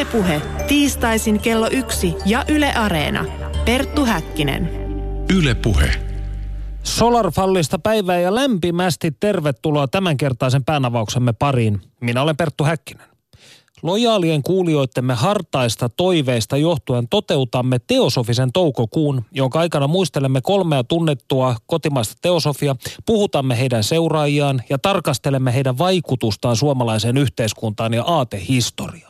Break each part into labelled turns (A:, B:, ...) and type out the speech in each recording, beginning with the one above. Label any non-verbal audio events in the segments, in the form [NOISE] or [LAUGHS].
A: Ylepuhe tiistaisin kello yksi ja Yle Areena. Perttu Häkkinen.
B: Ylepuhe.
C: Solarfallista päivää ja lämpimästi tervetuloa tämänkertaisen päänavauksemme pariin. Minä olen Perttu Häkkinen. Lojaalien kuulijoittemme hartaista toiveista johtuen toteutamme teosofisen toukokuun, jonka aikana muistelemme kolmea tunnettua kotimaista teosofia, puhutamme heidän seuraajiaan ja tarkastelemme heidän vaikutustaan suomalaiseen yhteiskuntaan ja aatehistoriaan.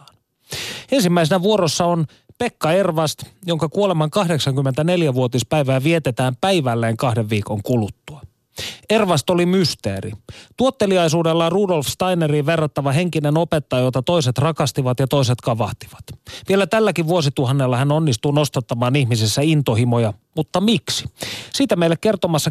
C: Ensimmäisenä vuorossa on Pekka Ervast, jonka kuoleman 84-vuotispäivää vietetään päivälleen kahden viikon kuluttua. Ervast oli mysteeri. Tuotteliaisuudella Rudolf Steineriin verrattava henkinen opettaja, jota toiset rakastivat ja toiset kavahtivat. Vielä tälläkin vuosituhannella hän onnistuu nostattamaan ihmisissä intohimoja, mutta miksi? Siitä meille kertomassa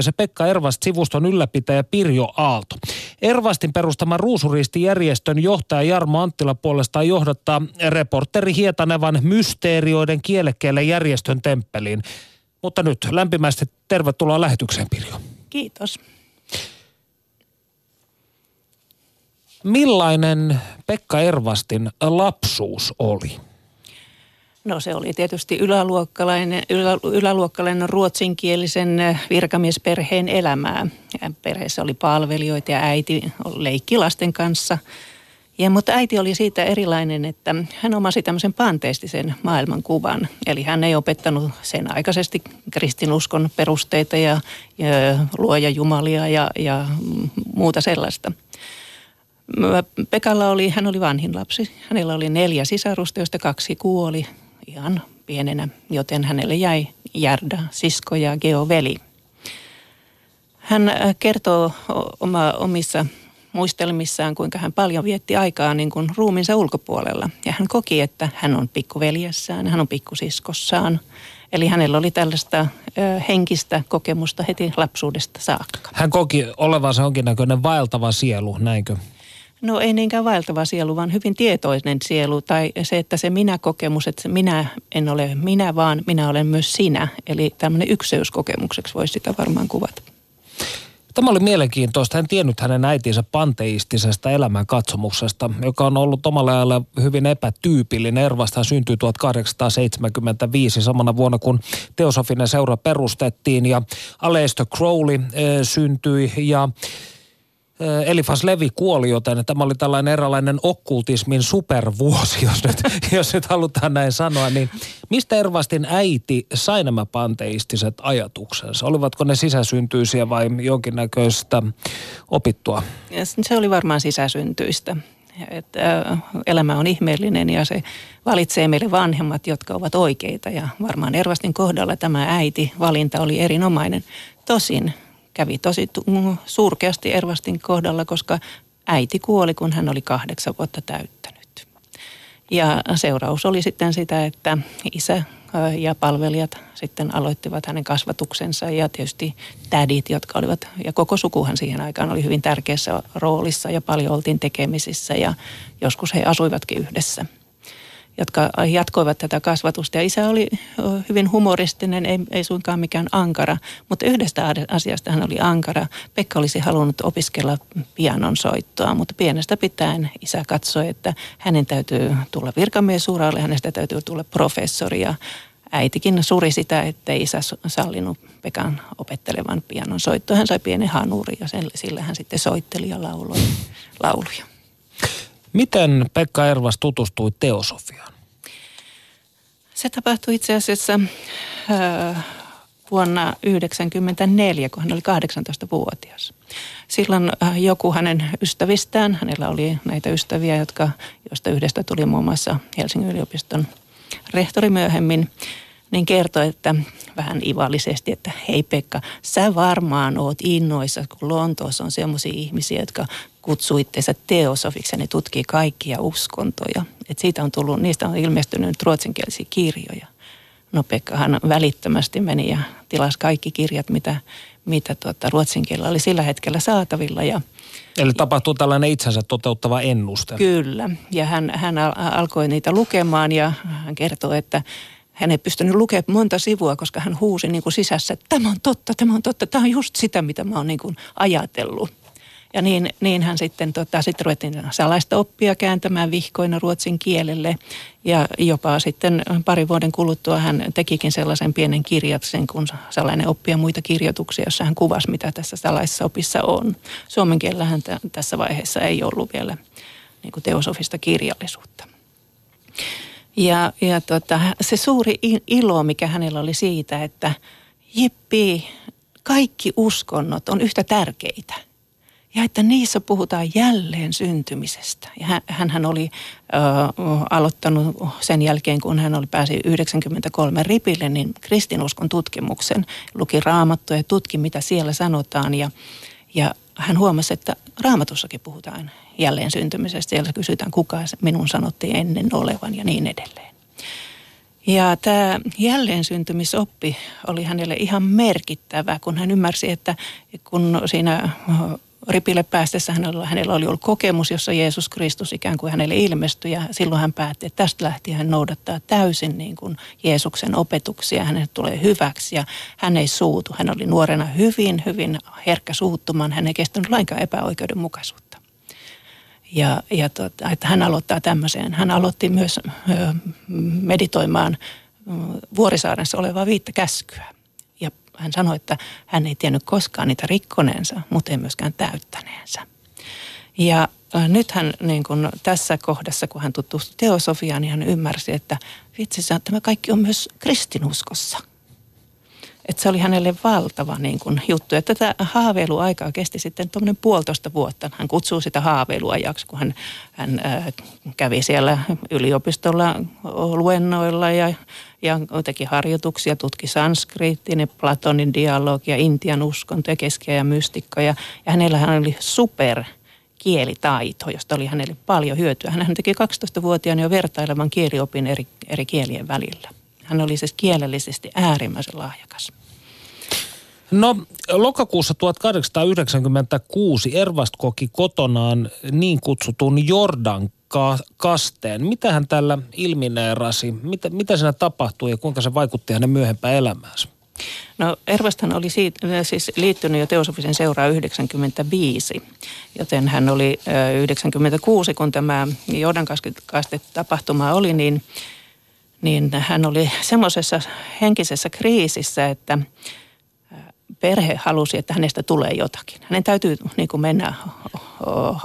C: se Pekka Ervast-sivuston ylläpitäjä Pirjo Aalto. Ervastin perustaman Ruusuristijärjestön johtaja Jarmo Anttila puolestaan johdattaa reporteri Hietanevan mysteerioiden kielekkeelle järjestön temppeliin. Mutta nyt lämpimästi tervetuloa lähetykseen Pirjo.
D: Kiitos.
C: Millainen Pekka Ervastin lapsuus oli?
D: No se oli tietysti yläluokkalainen, ylä, yläluokkalainen ruotsinkielisen virkamiesperheen elämää. Perheessä oli palvelijoita ja äiti leikki lasten kanssa – ja, mutta äiti oli siitä erilainen, että hän omasi tämmöisen panteistisen maailmankuvan. Eli hän ei opettanut sen aikaisesti kristinuskon perusteita ja, ja luoja jumalia ja, ja muuta sellaista. Pekalla oli, hän oli vanhin lapsi. Hänellä oli neljä sisarusta, joista kaksi kuoli ihan pienenä, joten hänelle jäi Järda, sisko ja Geo veli. Hän kertoo oma, omissa muistelmissaan, kuinka hän paljon vietti aikaa niin kuin ruuminsa ulkopuolella. Ja hän koki, että hän on pikkuveljessään, hän on pikkusiskossaan. Eli hänellä oli tällaista ö, henkistä kokemusta heti lapsuudesta saakka.
C: Hän koki olevansa jonkinnäköinen vaeltava sielu, näinkö?
D: No ei niinkään vaeltava sielu, vaan hyvin tietoinen sielu. Tai se, että se minä-kokemus, että minä en ole minä, vaan minä olen myös sinä. Eli tämmöinen ykseyskokemukseksi voisi sitä varmaan kuvata.
C: Tämä oli mielenkiintoista. En tiennyt hänen äitinsä panteistisesta elämänkatsomuksesta, joka on ollut omalle ajalle hyvin epätyypillinen. Ervasta syntyi 1875 samana vuonna, kun Teosofinen seura perustettiin ja Aleister Crowley e, syntyi ja Elifas Levi kuoli, joten tämä oli tällainen eräänlainen okkultismin supervuosi, [LAUGHS] jos nyt, jos nyt halutaan näin sanoa. Niin mistä Ervastin äiti sai nämä panteistiset ajatuksensa? Olivatko ne sisäsyntyisiä vai jonkinnäköistä opittua?
D: Se oli varmaan sisäsyntyistä. Että elämä on ihmeellinen ja se valitsee meille vanhemmat, jotka ovat oikeita. Ja varmaan Ervastin kohdalla tämä äiti valinta oli erinomainen. Tosin kävi tosi surkeasti Ervastin kohdalla, koska äiti kuoli, kun hän oli kahdeksan vuotta täyttänyt. Ja seuraus oli sitten sitä, että isä ja palvelijat sitten aloittivat hänen kasvatuksensa. Ja tietysti tädit, jotka olivat, ja koko sukuhan siihen aikaan oli hyvin tärkeässä roolissa ja paljon oltiin tekemisissä. Ja joskus he asuivatkin yhdessä – jotka jatkoivat tätä kasvatusta. Ja isä oli hyvin humoristinen, ei, ei suinkaan mikään ankara, mutta yhdestä asiasta hän oli ankara. Pekka olisi halunnut opiskella pianon soittoa, mutta pienestä pitäen isä katsoi, että hänen täytyy tulla virkamiesuralle, hänestä täytyy tulla professori ja äitikin suri sitä, että isä sallinut Pekan opettelevan pianon soittoa. Hän sai pienen hanuri ja sillä hän sitten soitteli ja lauloi lauluja.
C: Miten Pekka Ervas tutustui teosofiaan?
D: Se tapahtui itse asiassa äh, vuonna 1994, kun hän oli 18-vuotias. Silloin joku hänen ystävistään, hänellä oli näitä ystäviä, jotka, joista yhdestä tuli muun muassa Helsingin yliopiston rehtori myöhemmin, niin kertoi, että vähän ivallisesti, että hei Pekka, sä varmaan oot innoissa, kun Lontoossa on sellaisia ihmisiä, jotka kutsuu itseensä teosofiksi ja ne tutkii kaikkia uskontoja. Et siitä on tullut, niistä on ilmestynyt ruotsinkielisiä kirjoja. No Pekkahan välittömästi meni ja tilasi kaikki kirjat, mitä, mitä tuota, ruotsin kielellä oli sillä hetkellä saatavilla. Ja,
C: Eli tapahtuu tällainen itsensä toteuttava ennuste.
D: Kyllä, ja hän, hän alkoi niitä lukemaan ja hän kertoi, että hän ei pystynyt lukemaan monta sivua, koska hän huusi niin kuin sisässä, että tämä on totta, tämä on totta, tämä on just sitä, mitä mä oon niin kuin ajatellut. Ja niin, niin hän sitten, tota, sitten ruvettiin salaista oppia kääntämään vihkoina ruotsin kielelle. Ja jopa sitten pari vuoden kuluttua hän tekikin sellaisen pienen kirjatsen kun salainen oppia muita kirjoituksia, jossa hän kuvasi, mitä tässä salaisessa opissa on. Suomen kielellähän t- tässä vaiheessa ei ollut vielä niin kuin teosofista kirjallisuutta. Ja, ja tota, se suuri ilo, mikä hänellä oli siitä, että jippi, kaikki uskonnot on yhtä tärkeitä. Ja että niissä puhutaan jälleen syntymisestä. Ja hän, hän oli ö, aloittanut sen jälkeen, kun hän oli pääsi 93 ripille, niin kristinuskon tutkimuksen. Luki raamattua ja tutki, mitä siellä sanotaan. Ja, ja hän huomasi, että raamatussakin puhutaan jälleen syntymisestä. Siellä kysytään, kuka minun sanottiin ennen olevan ja niin edelleen. Ja tämä jälleen syntymisoppi oli hänelle ihan merkittävä, kun hän ymmärsi, että kun siinä ripille päästessä hänellä, hänellä oli ollut kokemus, jossa Jeesus Kristus ikään kuin hänelle ilmestyi ja silloin hän päätti, että tästä lähtien hän noudattaa täysin niin kuin Jeesuksen opetuksia, hänet tulee hyväksi ja hän ei suutu. Hän oli nuorena hyvin, hyvin herkkä suuttumaan, hän ei kestänyt lainkaan epäoikeudenmukaisuutta. Ja, ja tota, että hän aloittaa tämmöiseen. Hän aloitti myös ö, meditoimaan Vuorisaaressa olevaa viittä käskyä hän sanoi, että hän ei tiennyt koskaan niitä rikkoneensa, mutta ei myöskään täyttäneensä. Ja nyt hän niin kun tässä kohdassa, kun hän tutustui teosofiaan, niin hän ymmärsi, että vitsi, että tämä kaikki on myös kristinuskossa – että se oli hänelle valtava niin kuin, juttu. Ja tätä haaveiluaikaa kesti sitten tuommoinen puolitoista vuotta. Hän kutsuu sitä haaveiluajaksi, kun hän, hän äh, kävi siellä yliopistolla luennoilla ja, ja teki harjoituksia, tutki sanskriittiin, Platonin dialogia, Intian uskontoja, keskiä ja mystikkoja. Ja hänellä hän oli super kielitaito, josta oli hänelle paljon hyötyä. Hän teki 12-vuotiaana jo vertailevan kieliopin eri, eri kielien välillä. Hän oli siis kielellisesti äärimmäisen lahjakas.
C: No lokakuussa 1896 Ervast koki kotonaan niin kutsutun Jordan kasteen. Mitä hän tällä ilmineerasi? Mitä, mitä siinä tapahtui ja kuinka se vaikutti hänen myöhempään elämäänsä?
D: No Ervastan oli siitä, siis liittynyt jo Teosofisen seuraa 95, joten hän oli 96, kun tämä Jordan kaste tapahtuma oli, niin niin hän oli semmoisessa henkisessä kriisissä, että perhe halusi, että hänestä tulee jotakin. Hänen täytyy niin kuin mennä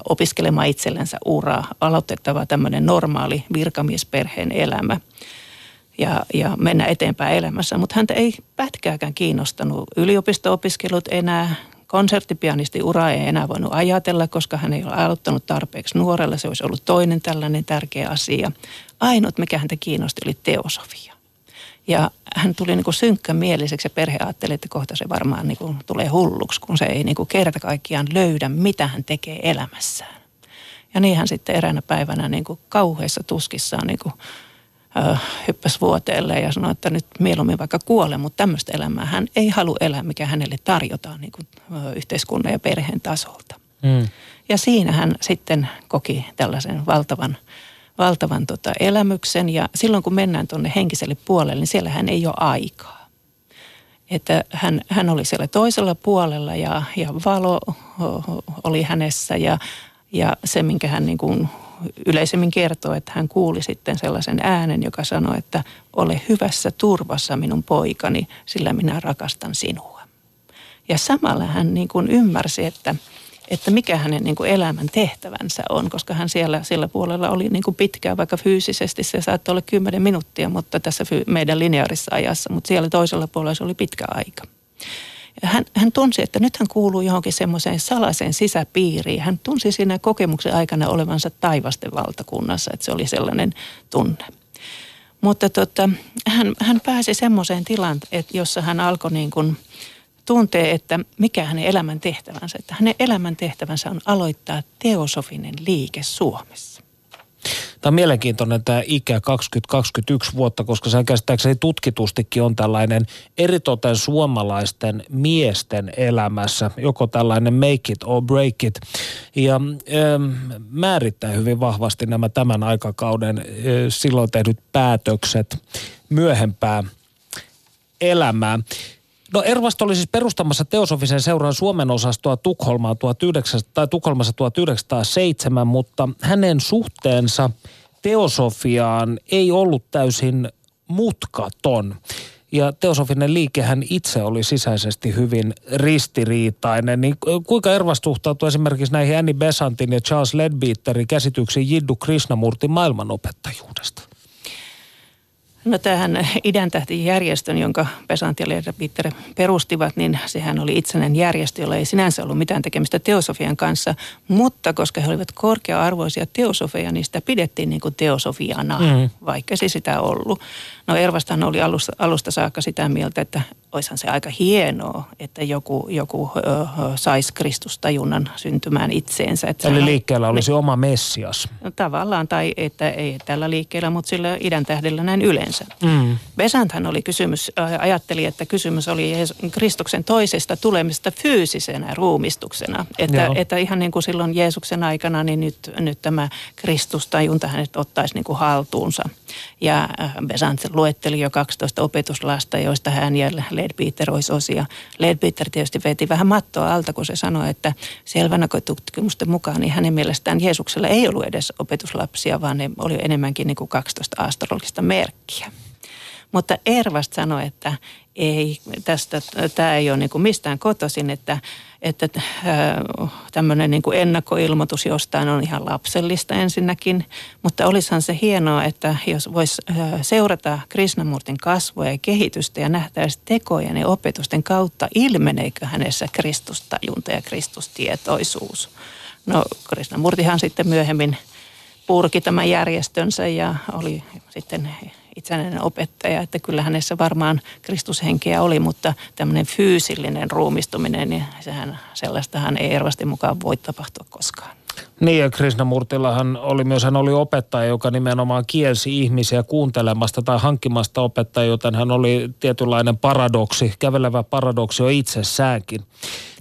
D: opiskelemaan itsellensä uraa, aloitettava tämmöinen normaali virkamiesperheen elämä ja, ja mennä eteenpäin elämässä. Mutta häntä ei pätkääkään kiinnostanut yliopisto-opiskelut enää, konserttipianisti ura ei enää voinut ajatella, koska hän ei ole aloittanut tarpeeksi nuorella. Se olisi ollut toinen tällainen tärkeä asia. Ainut, mikä häntä kiinnosti, oli teosofia. Ja hän tuli niin kuin mieliseksi ja perhe ajatteli, että kohta se varmaan niin kuin tulee hulluksi, kun se ei niin kuin kerta kaikkiaan löydä, mitä hän tekee elämässään. Ja niin hän sitten eräänä päivänä niin kuin kauheassa tuskissaan niin kuin hyppäsi vuoteelle ja sanoi, että nyt mieluummin vaikka kuole, mutta tämmöistä elämää hän ei halua elää, mikä hänelle tarjotaan niin kuin, yhteiskunnan ja perheen tasolta. Mm. Ja siinä hän sitten koki tällaisen valtavan, valtavan tota elämyksen ja silloin kun mennään tuonne henkiselle puolelle, niin siellä hän ei ole aikaa. Että hän, hän oli siellä toisella puolella ja, ja valo oli hänessä ja, ja se, minkä hän niin kuin yleisemmin kertoo, että hän kuuli sitten sellaisen äänen, joka sanoi, että ole hyvässä turvassa minun poikani, sillä minä rakastan sinua. Ja samalla hän niin kuin ymmärsi, että, että mikä hänen niin kuin elämän tehtävänsä on, koska hän siellä sillä puolella oli niin kuin pitkään, vaikka fyysisesti se saattoi olla kymmenen minuuttia, mutta tässä meidän lineaarissa ajassa, mutta siellä toisella puolella se oli pitkä aika hän, hän tunsi, että nyt hän kuuluu johonkin semmoiseen salaiseen sisäpiiriin. Hän tunsi siinä kokemuksen aikana olevansa taivasten valtakunnassa, että se oli sellainen tunne. Mutta tota, hän, hän pääsi semmoiseen että jossa hän alkoi niin kuin tuntee, että mikä hänen elämän tehtävänsä. Että hänen elämän tehtävänsä on aloittaa teosofinen liike Suomessa.
C: Tämä on mielenkiintoinen tämä ikä 20-21 vuotta, koska se käsittääkseni tutkitustikin on tällainen eritoten suomalaisten miesten elämässä, joko tällainen make it or break it. Ja ähm, määrittää hyvin vahvasti nämä tämän aikakauden äh, silloin tehdyt päätökset myöhempää elämää. No Ervast oli siis perustamassa teosofisen seuran Suomen osastoa Tukholmaa 1900, tai Tukholmassa 1907, mutta hänen suhteensa teosofiaan ei ollut täysin mutkaton. Ja teosofinen liikehän itse oli sisäisesti hyvin ristiriitainen. Niin kuinka Ervas suhtautuu esimerkiksi näihin Annie Besantin ja Charles Ledbeaterin käsityksiin Jiddu Krishnamurtin maailmanopettajuudesta?
D: No tähän järjestön, jonka Pesant ja Lederbitter perustivat, niin sehän oli itsenäinen järjestö, jolla ei sinänsä ollut mitään tekemistä teosofian kanssa, mutta koska he olivat korkea-arvoisia teosofeja, niin sitä pidettiin niin kuin teosofiana, mm. vaikka se sitä ollut. No Ervastan oli alusta, alusta saakka sitä mieltä, että olisihan se aika hienoa, että joku, joku ö, saisi Kristustajunnan syntymään itseensä.
C: Että Eli liikkeellä olisi ne, oma Messias.
D: No, tavallaan, tai että ei tällä liikkeellä, mutta sillä idän tähdellä näin yleensä. Mm. Oli kysymys, ajatteli, että kysymys oli Kristuksen toisesta tulemista fyysisenä ruumistuksena. Että, että ihan niin kuin silloin Jeesuksen aikana, niin nyt, nyt tämä Kristustajunta hänet ottaisi niin kuin haltuunsa. Ja Besant luetteli jo 12 opetuslasta, joista hän ja Ledbeater olisi osia. Ledbeater tietysti veti vähän mattoa alta, kun se sanoi, että selvänä tutkimusten mukaan niin hänen mielestään Jeesuksella ei ollut edes opetuslapsia, vaan ne oli enemmänkin niin kuin 12 astrologista merkkiä. Mutta Ervast sanoi, että ei, tästä, tämä ei ole niin kuin mistään kotoisin, että että äh, tämmöinen niin kuin ennakkoilmoitus jostain on ihan lapsellista ensinnäkin, mutta olisihan se hienoa, että jos voisi äh, seurata Krishnamurtin kasvua ja kehitystä ja nähtäisi tekojen ja opetusten kautta, ilmeneekö hänessä Kristustajunta ja Kristustietoisuus. No Krishnamurtihan sitten myöhemmin purki tämän järjestönsä ja oli sitten itsenäinen opettaja, että kyllä hänessä varmaan Kristushenkeä oli, mutta tämmöinen fyysillinen ruumistuminen, niin sehän sellaistahan ei ervasti mukaan voi tapahtua koskaan.
C: Niin ja Krishnamurtillahan oli myös, hän oli opettaja, joka nimenomaan kielsi ihmisiä kuuntelemasta tai hankkimasta opettajia, joten hän oli tietynlainen paradoksi, kävelevä paradoksi jo itsessäänkin.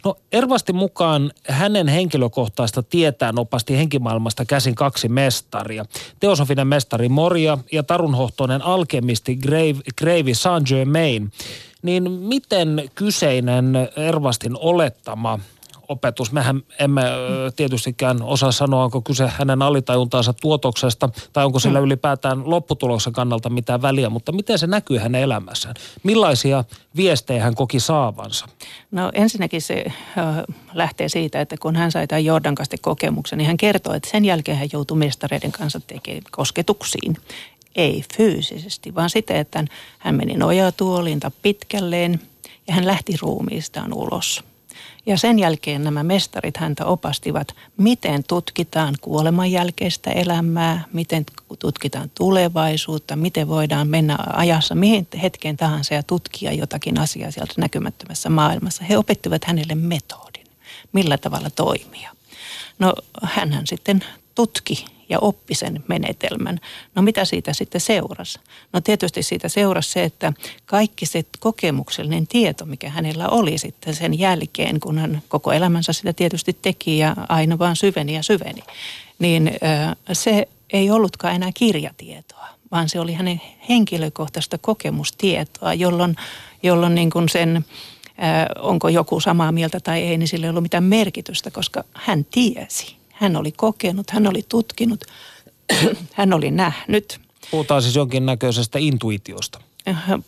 C: No Ervasti mukaan hänen henkilökohtaista tietään opasti henkimaailmasta käsin kaksi mestaria. Teosofinen mestari Moria ja tarunhohtoinen alkemisti Grave, Gravy Saint-Germain. Niin miten kyseinen Ervastin olettama opetus. Mehän emme tietystikään osaa sanoa, onko kyse hänen alitajuntaansa tuotoksesta tai onko sillä mm. ylipäätään lopputuloksen kannalta mitään väliä, mutta miten se näkyy hänen elämässään? Millaisia viestejä hän koki saavansa?
D: No ensinnäkin se lähtee siitä, että kun hän sai tämän Jordankasten kokemuksen, niin hän kertoi, että sen jälkeen hän joutui mestareiden kanssa tekemään kosketuksiin ei fyysisesti, vaan sitä, että hän meni nojatuolinta pitkälleen ja hän lähti ruumiistaan ulos. Ja sen jälkeen nämä mestarit häntä opastivat, miten tutkitaan kuoleman jälkeistä elämää, miten tutkitaan tulevaisuutta, miten voidaan mennä ajassa mihin hetkeen tahansa ja tutkia jotakin asiaa sieltä näkymättömässä maailmassa. He opettivat hänelle metodin, millä tavalla toimia. No hän sitten tutki ja oppi sen menetelmän. No mitä siitä sitten seurasi? No tietysti siitä seurasi se, että kaikki se kokemuksellinen tieto, mikä hänellä oli sitten sen jälkeen, kun hän koko elämänsä sitä tietysti teki ja aina vaan syveni ja syveni, niin se ei ollutkaan enää kirjatietoa, vaan se oli hänen henkilökohtaista kokemustietoa, jolloin, jolloin niin kuin sen onko joku samaa mieltä tai ei, niin sillä ei ollut mitään merkitystä, koska hän tiesi. Hän oli kokenut, hän oli tutkinut, [CLEARS THROAT] hän oli nähnyt.
C: Puhutaan siis jonkinnäköisestä intuitiosta.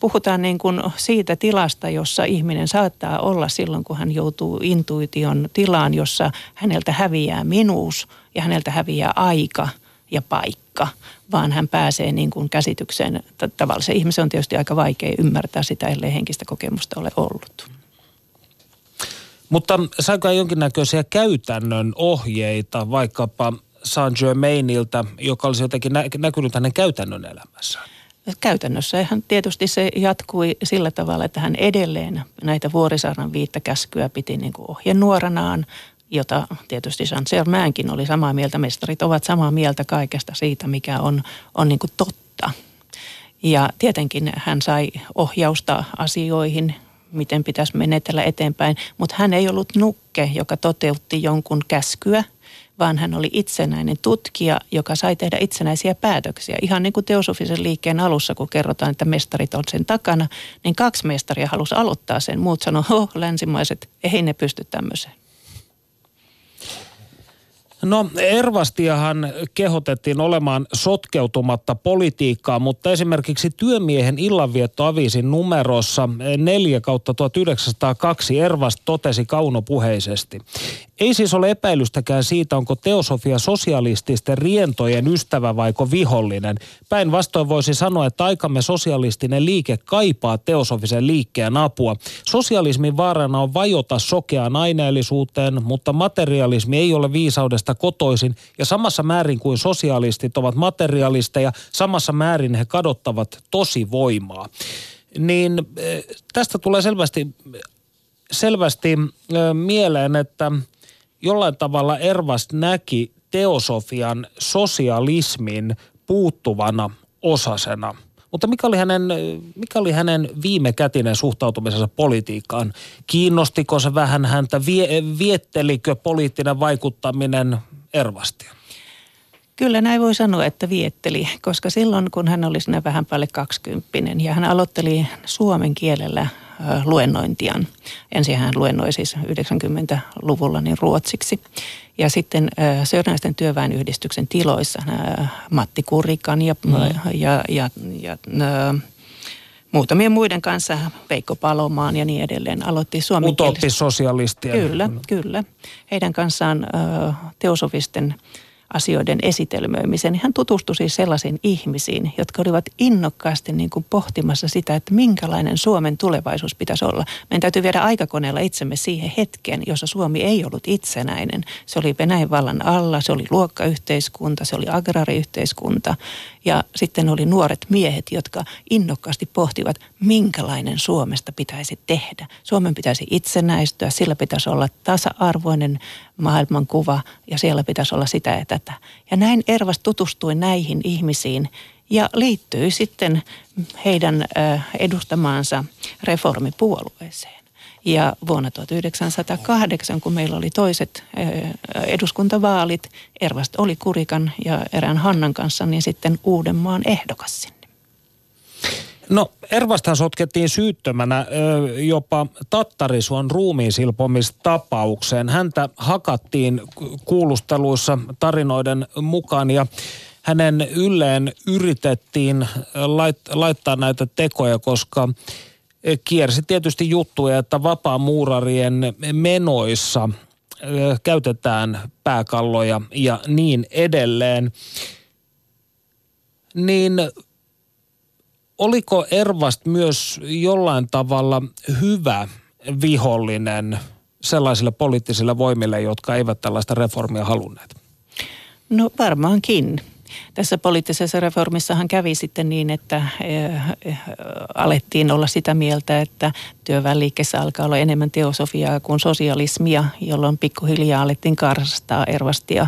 D: Puhutaan niin kuin siitä tilasta, jossa ihminen saattaa olla silloin, kun hän joutuu intuition tilaan, jossa häneltä häviää minuus ja häneltä häviää aika ja paikka, vaan hän pääsee niin kuin käsitykseen. Tavallisen ihmisen on tietysti aika vaikea ymmärtää sitä, ellei henkistä kokemusta ole ollut.
C: Mutta saiko jonkinnäköisiä käytännön ohjeita vaikkapa Saint Germainilta, joka olisi jotenkin nä- näkynyt hänen käytännön elämässään?
D: Käytännössä hän tietysti se jatkui sillä tavalla, että hän edelleen näitä vuorisaarnan viittä käskyä piti niin kuin ohjenuoranaan, jota tietysti Saint Germainkin oli samaa mieltä. Mestarit ovat samaa mieltä kaikesta siitä, mikä on, on niin kuin totta. Ja tietenkin hän sai ohjausta asioihin, miten pitäisi menetellä eteenpäin. Mutta hän ei ollut nukke, joka toteutti jonkun käskyä, vaan hän oli itsenäinen tutkija, joka sai tehdä itsenäisiä päätöksiä. Ihan niin kuin teosofisen liikkeen alussa, kun kerrotaan, että mestarit on sen takana, niin kaksi mestaria halusi aloittaa sen. Muut sanoivat, oh, länsimaiset, ei ne pysty tämmöiseen.
C: No Ervastiahan kehotettiin olemaan sotkeutumatta politiikkaan, mutta esimerkiksi työmiehen illanviettoaviisin numerossa 4 kautta 1902 Ervast totesi kaunopuheisesti. Ei siis ole epäilystäkään siitä, onko teosofia sosialististen rientojen ystävä vaiko vihollinen. Päinvastoin voisi sanoa, että aikamme sosialistinen liike kaipaa teosofisen liikkeen apua. Sosialismin vaarana on vajota sokeaan aineellisuuteen, mutta materialismi ei ole viisaudesta kotoisin. Ja samassa määrin kuin sosialistit ovat materialisteja, samassa määrin he kadottavat tosi voimaa. Niin eh, tästä tulee selvästi, selvästi eh, mieleen, että – jollain tavalla Ervast näki teosofian sosialismin puuttuvana osasena. Mutta mikä oli hänen, mikä oli hänen viimekätinen suhtautumisensa politiikkaan? Kiinnostiko se vähän häntä? Vie, viettelikö poliittinen vaikuttaminen Ervastia?
D: Kyllä näin voi sanoa, että vietteli, koska silloin kun hän oli sinne vähän päälle kaksikymppinen ja hän aloitteli suomen kielellä luennointiaan. Ensin hän luennoi siis 90-luvulla niin ruotsiksi. Ja sitten Sörnäisten työväenyhdistyksen tiloissa Matti Kurikan ja, mm. ja, ja, ja, ja muutamien muiden kanssa, Veikko Palomaan ja niin edelleen, aloitti suomen
C: Utopisosialistia.
D: Kyllä, kyllä. Heidän kanssaan teosofisten asioiden esitelmöimisen, niin hän tutustui siis sellaisiin ihmisiin, jotka olivat innokkaasti niin kuin pohtimassa sitä, että minkälainen Suomen tulevaisuus pitäisi olla. Meidän täytyy viedä aikakoneella itsemme siihen hetkeen, jossa Suomi ei ollut itsenäinen. Se oli Venäjän vallan alla, se oli luokkayhteiskunta, se oli agrariyhteiskunta ja sitten oli nuoret miehet, jotka innokkaasti pohtivat, minkälainen Suomesta pitäisi tehdä. Suomen pitäisi itsenäistyä, sillä pitäisi olla tasa-arvoinen maailmankuva ja siellä pitäisi olla sitä ja tätä. Ja näin Ervas tutustui näihin ihmisiin ja liittyi sitten heidän edustamaansa reformipuolueeseen. Ja vuonna 1908, kun meillä oli toiset eduskuntavaalit, Ervast oli Kurikan ja erään Hannan kanssa, niin sitten Uudenmaan ehdokas sinne.
C: No Ervastan sotkettiin syyttömänä jopa Tattarisuon ruumiin silpomistapaukseen. Häntä hakattiin kuulusteluissa tarinoiden mukaan ja hänen ylleen yritettiin lait, laittaa näitä tekoja, koska kiersi tietysti juttuja, että vapaamuurarien menoissa käytetään pääkalloja ja niin edelleen. Niin oliko Ervast myös jollain tavalla hyvä vihollinen sellaisille poliittisille voimille, jotka eivät tällaista reformia halunneet?
D: No varmaankin. Tässä poliittisessa reformissahan kävi sitten niin, että eh, eh, alettiin olla sitä mieltä, että työväenliikkeessä alkaa olla enemmän teosofiaa kuin sosialismia, jolloin pikkuhiljaa alettiin karsastaa Ervastia.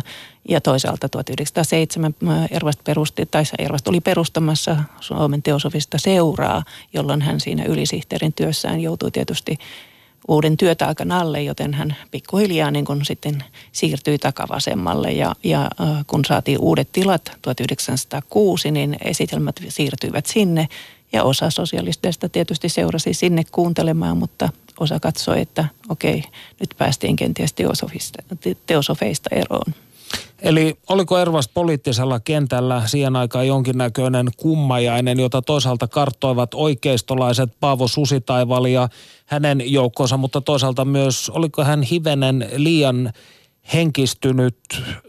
D: Ja toisaalta 1907 eh, Ervast, perusti, tai Ervast oli perustamassa Suomen teosofista seuraa, jolloin hän siinä ylisihteerin työssään joutui tietysti uuden työtaakan alle, joten hän pikkuhiljaa niin kun sitten siirtyi takavasemmalle ja, ja kun saatiin uudet tilat 1906, niin esitelmät siirtyivät sinne ja osa sosialisteista tietysti seurasi sinne kuuntelemaan, mutta osa katsoi, että okei, nyt päästiin kenties teosofeista eroon.
C: Eli oliko Ervas poliittisella kentällä siihen aikaan jonkinnäköinen kummajainen, jota toisaalta karttoivat oikeistolaiset Paavo Susitaival ja hänen joukkonsa, mutta toisaalta myös, oliko hän hivenen liian henkistynyt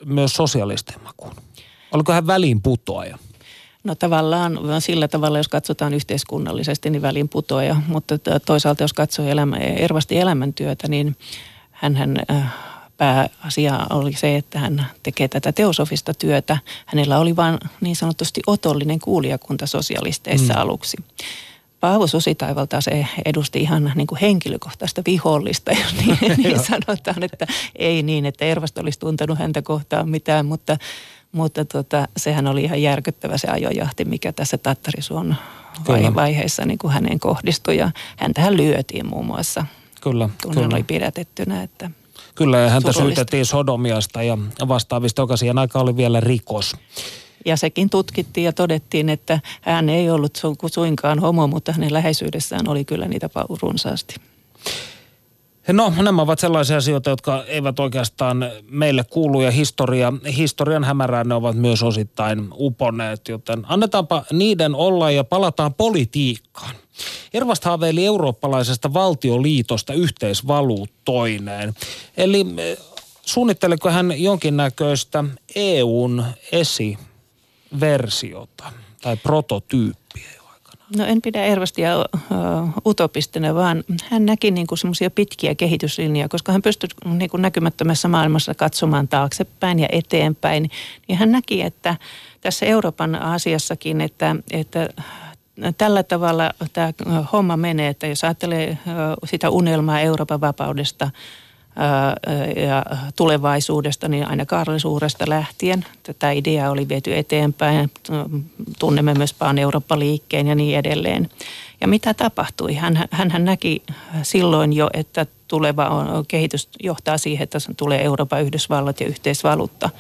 C: myös sosialistien makuun? Oliko hän väliin putoaja?
D: No tavallaan sillä tavalla, jos katsotaan yhteiskunnallisesti, niin väliin putoaja, mutta toisaalta jos katsoo elämä, Ervasti elämäntyötä, niin hän äh, pääasia oli se, että hän tekee tätä teosofista työtä. Hänellä oli vain niin sanotusti otollinen kuulijakunta sosialisteissa mm. aluksi. Paavo Susitaivalta se edusti ihan niin kuin henkilökohtaista vihollista, [LAUGHS] jos niin, [LAUGHS] niin sanotaan, että ei niin, että Ervasta olisi tuntenut häntä kohtaan mitään, mutta, Mutta tota, sehän oli ihan järkyttävä se ajojahti, mikä tässä Tattarisuon vaiheessa niin kuin hänen kohdistui. Ja häntähän lyötiin muun muassa,
C: kyllä,
D: kun
C: kyllä.
D: hän oli pidätettynä. Että
C: Kyllä, ja häntä
D: Surullista.
C: syytettiin sodomiasta ja vastaavista, joka siihen aikaan oli vielä rikos.
D: Ja sekin tutkittiin ja todettiin, että hän ei ollut su- suinkaan homo, mutta hänen läheisyydessään oli kyllä niitä runsaasti.
C: No, nämä ovat sellaisia asioita, jotka eivät oikeastaan meille kuulu ja historia, historian hämärään ne ovat myös osittain uponeet, joten annetaanpa niiden olla ja palataan politiikkaan. Ervast haaveili eurooppalaisesta valtioliitosta yhteisvaluuttoineen. Eli eh, suunnitteliko hän jonkinnäköistä EUn esiversiota tai prototyyppiä?
D: No en pidä Ervastia utopistina, vaan hän näki niin kuin semmoisia pitkiä kehityslinjoja, koska hän pystyi niin kuin näkymättömässä maailmassa katsomaan taaksepäin ja eteenpäin. Niin hän näki, että tässä Euroopan asiassakin, että, että tällä tavalla tämä homma menee, että jos ajattelee sitä unelmaa Euroopan vapaudesta – ja tulevaisuudesta, niin aina Karlisuudesta lähtien. Tätä ideaa oli viety eteenpäin. Tunnemme myös Pan-Eurooppa-liikkeen ja niin edelleen. Ja mitä tapahtui? Hän, hän näki silloin jo, että tuleva on, kehitys johtaa siihen, että tulee Euroopan Yhdysvallat ja yhteisvaluutta.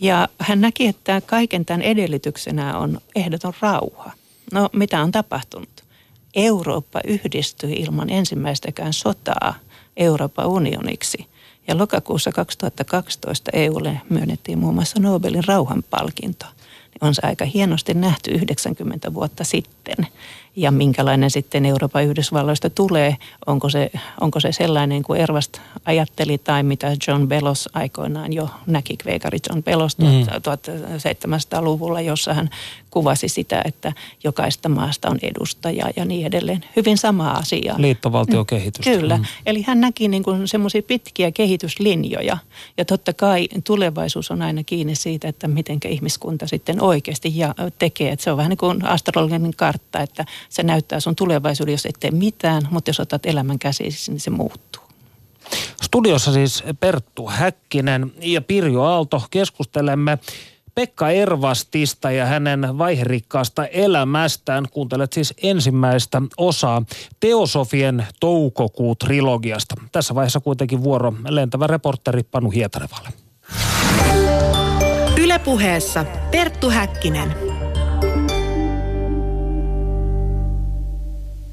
D: Ja hän näki, että kaiken tämän edellytyksenä on ehdoton rauha. No mitä on tapahtunut? Eurooppa yhdistyi ilman ensimmäistäkään sotaa – Euroopan unioniksi. Ja lokakuussa 2012 EUlle myönnettiin muun muassa Nobelin rauhanpalkinto. On se aika hienosti nähty 90 vuotta sitten. Ja minkälainen sitten Euroopan Yhdysvalloista tulee, onko se, onko se sellainen kuin Ervast ajatteli tai mitä John Bellos aikoinaan jo näki, kveikari John Bellos mm. 1700-luvulla, jossa hän kuvasi sitä, että jokaista maasta on edustaja ja niin edelleen. Hyvin sama asia.
C: Liittovaltiokehitys.
D: Kyllä. Mm. Eli hän näki niin kuin semmoisia pitkiä kehityslinjoja. Ja totta kai tulevaisuus on aina kiinni siitä, että miten ihmiskunta sitten oikeasti ja tekee. Että se on vähän niin kuin astrologinen kartta, että se näyttää sun tulevaisuuden, jos et tee mitään, mutta jos otat elämän käsisi, niin se muuttuu.
C: Studiossa siis Perttu Häkkinen ja Pirjo Aalto. Keskustelemme Pekka Ervastista ja hänen vaiherikkaasta elämästään. Kuuntelet siis ensimmäistä osaa Teosofien toukokuu-trilogiasta. Tässä vaiheessa kuitenkin vuoro lentävä reporteri Panu Hietarevalle.
A: Ylepuheessa Perttu Häkkinen.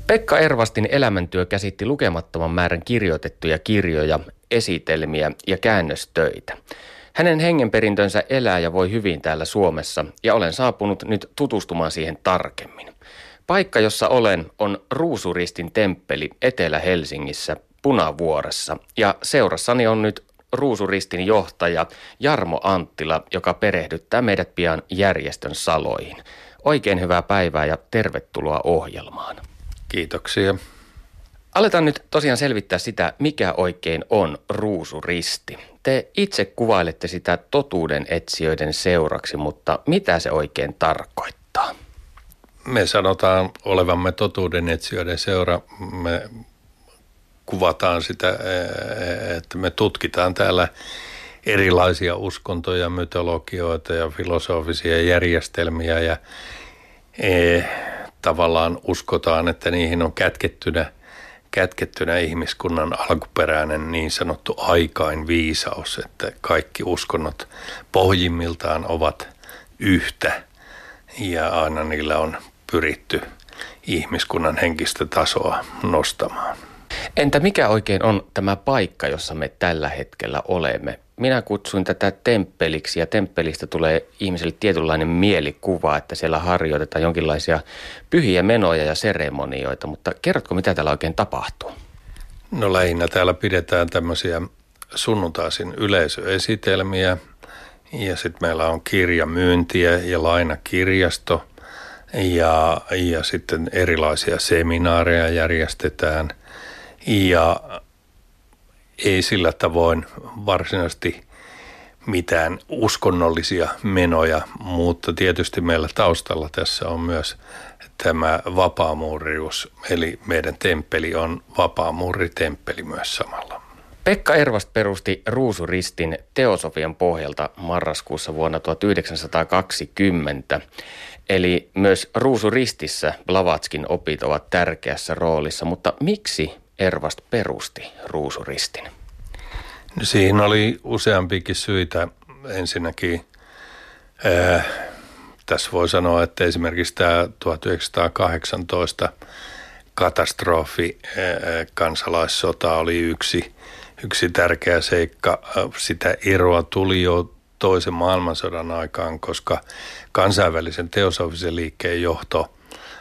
B: Pekka Ervastin elämäntyö käsitti lukemattoman määrän kirjoitettuja kirjoja, esitelmiä ja käännöstöitä. Hänen hengenperintönsä elää ja voi hyvin täällä Suomessa ja olen saapunut nyt tutustumaan siihen tarkemmin. Paikka, jossa olen, on Ruusuristin temppeli Etelä-Helsingissä Punavuoressa ja seurassani on nyt Ruusuristin johtaja Jarmo Anttila, joka perehdyttää meidät pian järjestön saloihin. Oikein hyvää päivää ja tervetuloa ohjelmaan.
E: Kiitoksia.
B: Aletaan nyt tosiaan selvittää sitä, mikä oikein on ruusuristi. Te itse kuvailette sitä totuuden etsijöiden seuraksi, mutta mitä se oikein tarkoittaa?
E: Me sanotaan olevamme totuuden etsijöiden seura. Me kuvataan sitä, että me tutkitaan täällä erilaisia uskontoja, mytologioita ja filosofisia järjestelmiä ja e, tavallaan uskotaan, että niihin on kätkettynä, kätkettynä ihmiskunnan alkuperäinen niin sanottu aikain viisaus, että kaikki uskonnot pohjimmiltaan ovat yhtä ja aina niillä on pyritty ihmiskunnan henkistä tasoa nostamaan.
B: Entä mikä oikein on tämä paikka, jossa me tällä hetkellä olemme? Minä kutsuin tätä temppeliksi ja temppelistä tulee ihmiselle tietynlainen mielikuva, että siellä harjoitetaan jonkinlaisia pyhiä menoja ja seremonioita, mutta kerrotko mitä täällä oikein tapahtuu?
E: No lähinnä täällä pidetään tämmöisiä sunnuntaisin yleisöesitelmiä ja sitten meillä on kirjamyyntiä ja lainakirjasto ja, ja sitten erilaisia seminaareja järjestetään ja ei sillä tavoin varsinaisesti mitään uskonnollisia menoja, mutta tietysti meillä taustalla tässä on myös tämä vapaamuurius, eli meidän temppeli on vapaamuuritemppeli myös samalla.
B: Pekka Ervast perusti Ruusuristin teosofian pohjalta marraskuussa vuonna 1920. Eli myös Ruusuristissä Blavatskin opit ovat tärkeässä roolissa, mutta miksi Ervast perusti Ruusuristin?
E: No siinä oli useampikin syitä. Ensinnäkin ää, tässä voi sanoa, että esimerkiksi tämä 1918 katastrofi, ää, kansalaissota oli yksi, yksi tärkeä seikka. Sitä eroa tuli jo toisen maailmansodan aikaan, koska kansainvälisen teosofisen liikkeen johto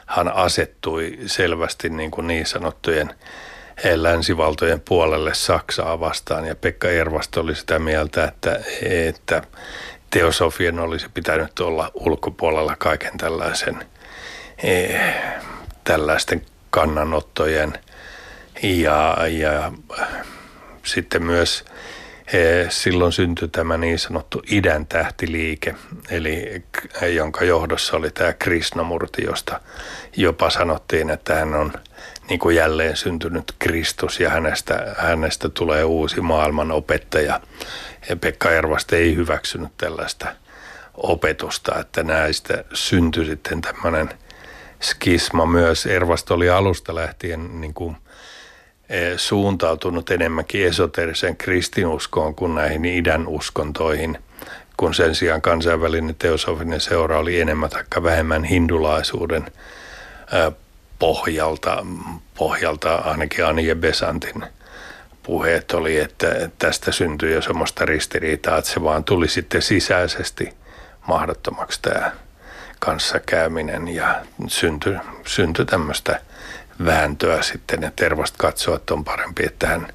E: hän asettui selvästi niin, kuin niin sanottujen länsivaltojen puolelle Saksaa vastaan. Ja Pekka Ervasto oli sitä mieltä, että, että teosofien olisi pitänyt olla ulkopuolella kaiken tällaisen e, tällaisten kannanottojen. Ja, ja sitten myös silloin syntyi tämä niin sanottu idän tähtiliike, eli jonka johdossa oli tämä Krishnamurti, josta jopa sanottiin, että hän on niin kuin jälleen syntynyt Kristus ja hänestä, hänestä tulee uusi maailman opettaja. Ja Pekka Ervast ei hyväksynyt tällaista opetusta, että näistä syntyi sitten tämmöinen skisma myös. Ervast oli alusta lähtien niin kuin – Eh, suuntautunut enemmänkin esoteriseen kristinuskoon kuin näihin idän uskontoihin, kun sen sijaan kansainvälinen teosofinen seura oli enemmän tai vähemmän hindulaisuuden eh, pohjalta, pohjalta ainakin Anije Besantin puheet oli, että tästä syntyi jo semmoista ristiriitaa, että se vaan tuli sitten sisäisesti mahdottomaksi tämä kanssakäyminen ja syntyi, syntyi tämmöistä vääntöä sitten, että Tervasta katsoo, että on parempi, että hän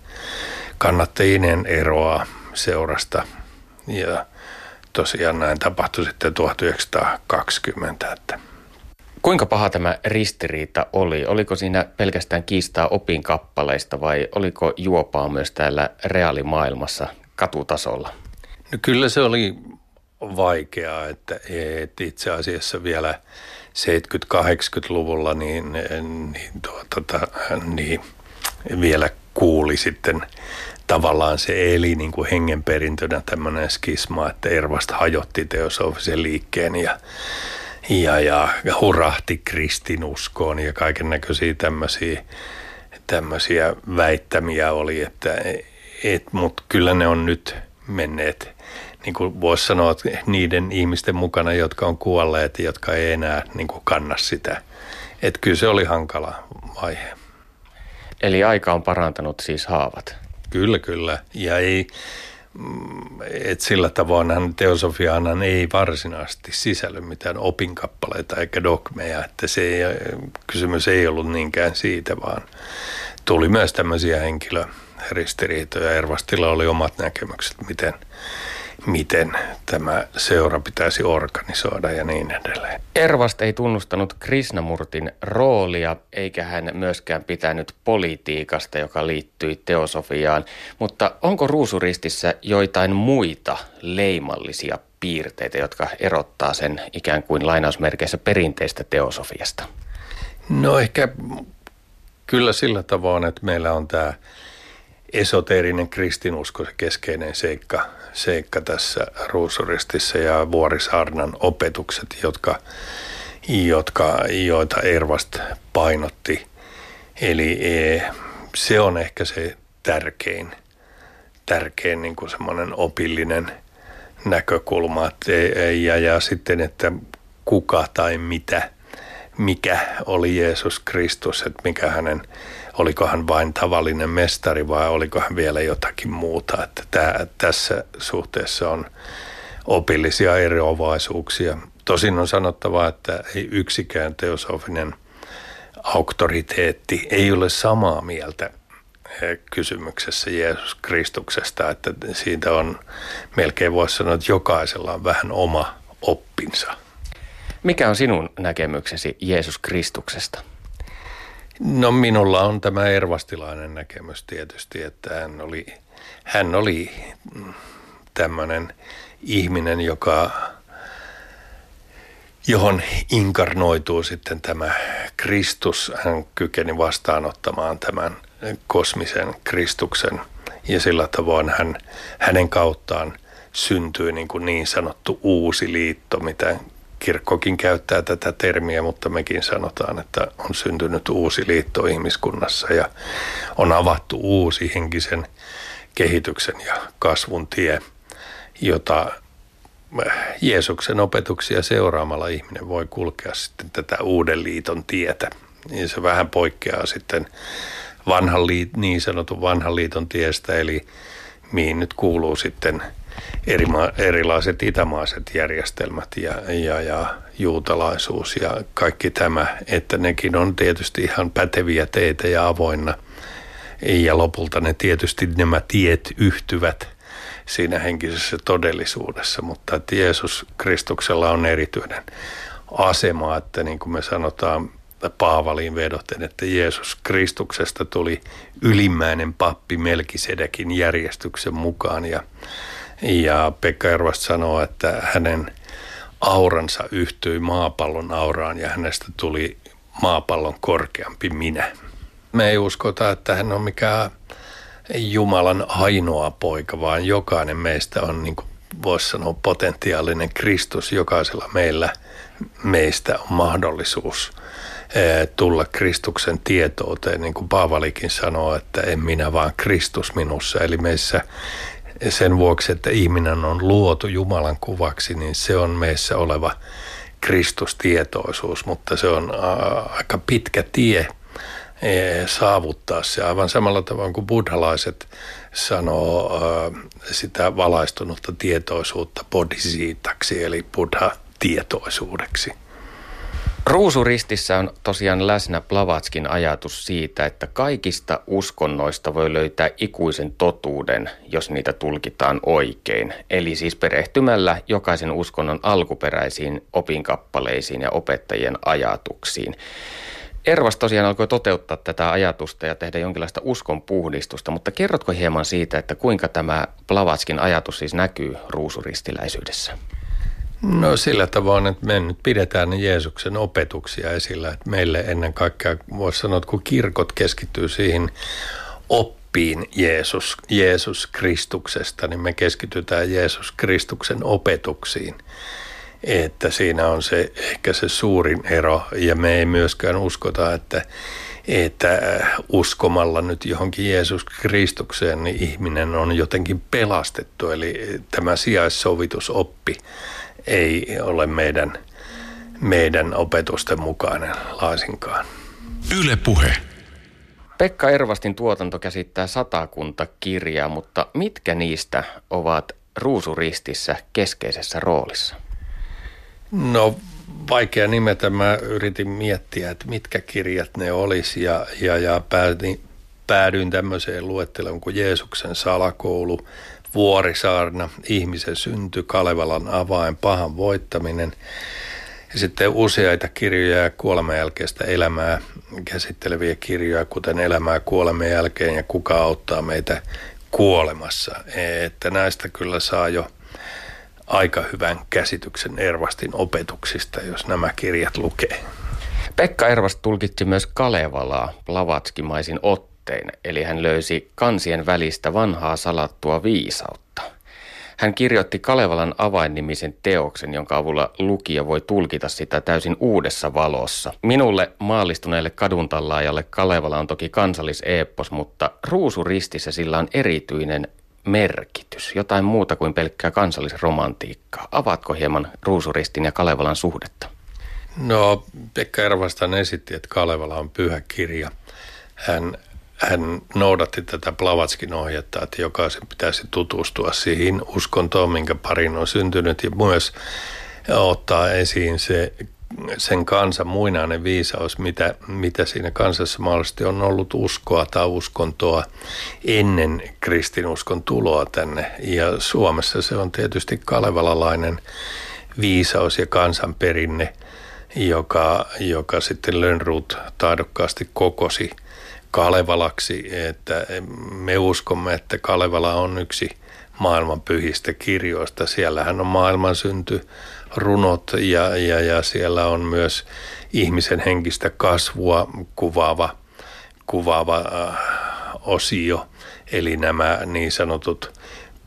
E: kannattajinen eroaa seurasta. Ja tosiaan näin tapahtui sitten 1920. Että.
B: Kuinka paha tämä ristiriita oli? Oliko siinä pelkästään kiistaa opin kappaleista vai oliko juopaa myös täällä reaalimaailmassa katutasolla?
E: No kyllä se oli vaikeaa, että, itse asiassa vielä 70-80-luvulla niin, niin, tuota, niin vielä kuuli sitten tavallaan se eli niin kuin hengenperintönä tämmöinen skisma, että Ervasta hajotti teosofisen liikkeen ja, ja, ja hurahti kristinuskoon ja kaiken näköisiä tämmöisiä, tämmöisiä väittämiä oli, että et, mutta kyllä ne on nyt menneet niin kuin voisi sanoa, että niiden ihmisten mukana, jotka on kuolleet ja jotka ei enää niin kuin kanna sitä. Että kyllä se oli hankala vaihe.
B: Eli aika on parantanut siis haavat?
E: Kyllä, kyllä. Ja ei, et sillä tavoin teosofiahan ei varsinaisesti sisälly mitään opinkappaleita eikä dogmeja, että se ei, kysymys ei ollut niinkään siitä, vaan tuli myös tämmöisiä henkilöristiriitoja. Ervastilla oli omat näkemykset, miten – miten tämä seura pitäisi organisoida ja niin edelleen.
B: Ervast ei tunnustanut Krishnamurtin roolia, eikä hän myöskään pitänyt politiikasta, joka liittyi teosofiaan. Mutta onko ruusuristissä joitain muita leimallisia piirteitä, jotka erottaa sen ikään kuin lainausmerkeissä perinteistä teosofiasta?
E: No ehkä kyllä sillä tavoin, että meillä on tämä esoteerinen kristinusko se keskeinen seikka, seikka tässä Ruusuristissa ja Vuorisaarnan opetukset, jotka, jotka, joita Ervast painotti. Eli e, se on ehkä se tärkein, tärkein niin kuin semmoinen opillinen näkökulma. E, ja, ja sitten, että kuka tai mitä, mikä oli Jeesus Kristus, että mikä hänen oliko hän vain tavallinen mestari vai oliko hän vielä jotakin muuta. Että tämä, tässä suhteessa on opillisia eroavaisuuksia. Tosin on sanottava, että ei yksikään teosofinen auktoriteetti ei ole samaa mieltä eh, kysymyksessä Jeesus Kristuksesta, että siitä on melkein voisi sanoa, että jokaisella on vähän oma oppinsa.
B: Mikä on sinun näkemyksesi Jeesus Kristuksesta?
E: No minulla on tämä ervastilainen näkemys tietysti, että hän oli, hän oli tämmöinen ihminen, joka, johon inkarnoituu sitten tämä Kristus. Hän kykeni vastaanottamaan tämän kosmisen Kristuksen ja sillä tavoin hän, hänen kauttaan syntyi niin, kuin niin sanottu uusi liitto, mitä kirkkokin käyttää tätä termiä, mutta mekin sanotaan, että on syntynyt uusi liitto ihmiskunnassa ja on avattu uusi henkisen kehityksen ja kasvun tie, jota Jeesuksen opetuksia seuraamalla ihminen voi kulkea sitten tätä uuden liiton tietä. Niin se vähän poikkeaa sitten vanhan liit, niin sanotun vanhan liiton tiestä, eli mihin nyt kuuluu sitten eri, erilaiset itämaiset järjestelmät ja, ja, ja juutalaisuus ja kaikki tämä, että nekin on tietysti ihan päteviä teitä ja avoinna. Ja lopulta ne tietysti nämä tiet yhtyvät siinä henkisessä todellisuudessa, mutta että Jeesus Kristuksella on erityinen asema, että niin kuin me sanotaan Paavaliin vedoten, että Jeesus Kristuksesta tuli ylimmäinen pappi Melkisedekin järjestyksen mukaan ja, ja Pekka Ervast sanoo, että hänen auransa yhtyi maapallon auraan ja hänestä tuli maapallon korkeampi minä. Me ei uskota, että hän on mikään Jumalan ainoa poika, vaan jokainen meistä on, niin kuin voisi sanoa, potentiaalinen Kristus. Jokaisella meillä meistä on mahdollisuus eh, tulla Kristuksen tietouteen, niin kuin Paavalikin sanoo, että en minä vaan Kristus minussa. Eli meissä sen vuoksi, että ihminen on luotu Jumalan kuvaksi, niin se on meissä oleva Kristustietoisuus, mutta se on aika pitkä tie E, saavuttaa se aivan samalla tavalla kuin buddhalaiset sanoo sitä valaistunutta tietoisuutta bodhisiitaksi eli buddha-tietoisuudeksi.
B: Ruusuristissä on tosiaan läsnä Blavatskin ajatus siitä, että kaikista uskonnoista voi löytää ikuisen totuuden, jos niitä tulkitaan oikein. Eli siis perehtymällä jokaisen uskonnon alkuperäisiin opinkappaleisiin ja opettajien ajatuksiin. Ervas tosiaan alkoi toteuttaa tätä ajatusta ja tehdä jonkinlaista uskon puhdistusta, mutta kerrotko hieman siitä, että kuinka tämä Blavatskin ajatus siis näkyy ruusuristiläisyydessä?
E: No sillä tavoin, että me nyt pidetään Jeesuksen opetuksia esillä. Että meille ennen kaikkea, voisi sanoa, että kun kirkot keskittyy siihen oppiin Jeesus, Jeesus Kristuksesta, niin me keskitytään Jeesus Kristuksen opetuksiin – että siinä on se ehkä se suurin ero ja me ei myöskään uskota, että, että uskomalla nyt johonkin Jeesus Kristukseen niin ihminen on jotenkin pelastettu. Eli tämä sijaissovitusoppi ei ole meidän, meidän opetusten mukainen laisinkaan.
B: Yle puhe. Pekka Ervastin tuotanto käsittää satakunta kirjaa, mutta mitkä niistä ovat ruusuristissä keskeisessä roolissa?
E: No vaikea nimetä. Mä yritin miettiä, että mitkä kirjat ne olisi ja, ja, ja päädyin, päädyin tämmöiseen luetteloon kuin Jeesuksen salakoulu, Vuorisaarna, ihmisen synty, Kalevalan avain, pahan voittaminen. Ja sitten useita kirjoja ja kuoleman jälkeistä elämää käsitteleviä kirjoja, kuten Elämää kuoleman jälkeen ja Kuka auttaa meitä kuolemassa. Että näistä kyllä saa jo aika hyvän käsityksen Ervastin opetuksista, jos nämä kirjat lukee.
B: Pekka Ervast tulkitsi myös Kalevalaa Blavatskimaisin ottein, eli hän löysi kansien välistä vanhaa salattua viisautta. Hän kirjoitti Kalevalan avainnimisen teoksen, jonka avulla lukija voi tulkita sitä täysin uudessa valossa. Minulle maallistuneelle kaduntallaajalle Kalevala on toki kansalliseeppos, mutta ruusuristissä sillä on erityinen merkitys, jotain muuta kuin pelkkää kansallisromantiikkaa. Avaatko hieman Ruusuristin ja Kalevalan suhdetta?
E: No, Pekka Ervastan esitti, että Kalevala on pyhä kirja. Hän, hän noudatti tätä Blavatskin ohjetta, että jokaisen pitäisi tutustua siihen uskontoon, minkä parin on syntynyt ja myös ottaa esiin se sen kansan muinainen viisaus, mitä, mitä siinä kansassa mahdollisesti on ollut uskoa tai uskontoa ennen kristinuskon tuloa tänne. Ja Suomessa se on tietysti kalevalalainen viisaus ja kansanperinne, joka, joka sitten Lönnruut taidokkaasti kokosi Kalevalaksi, että me uskomme, että Kalevala on yksi maailman pyhistä kirjoista. Siellähän on maailman synty, runot ja, ja, ja siellä on myös ihmisen henkistä kasvua kuvaava, kuvaava äh, osio. Eli nämä niin sanotut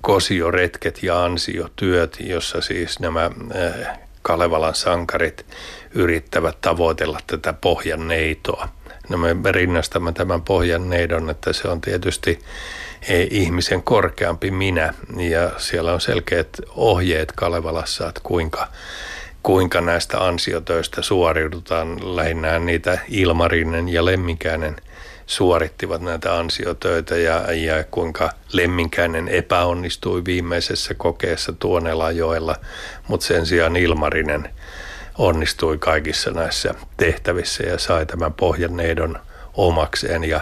E: kosioretket ja ansiotyöt, jossa siis nämä Kalevalan sankarit yrittävät tavoitella tätä pohjanneitoa. No me rinnastamme tämän pohjanneidon, että se on tietysti e, ihmisen korkeampi minä ja siellä on selkeät ohjeet Kalevalassa, että kuinka, kuinka näistä ansiotöistä suoriudutaan. Lähinnä niitä Ilmarinen ja Lemminkäinen suorittivat näitä ansiotöitä ja, ja kuinka Lemminkäinen epäonnistui viimeisessä kokeessa Tuonelajoella, mutta sen sijaan Ilmarinen onnistui kaikissa näissä tehtävissä ja sai tämän Pohjanneidon omakseen ja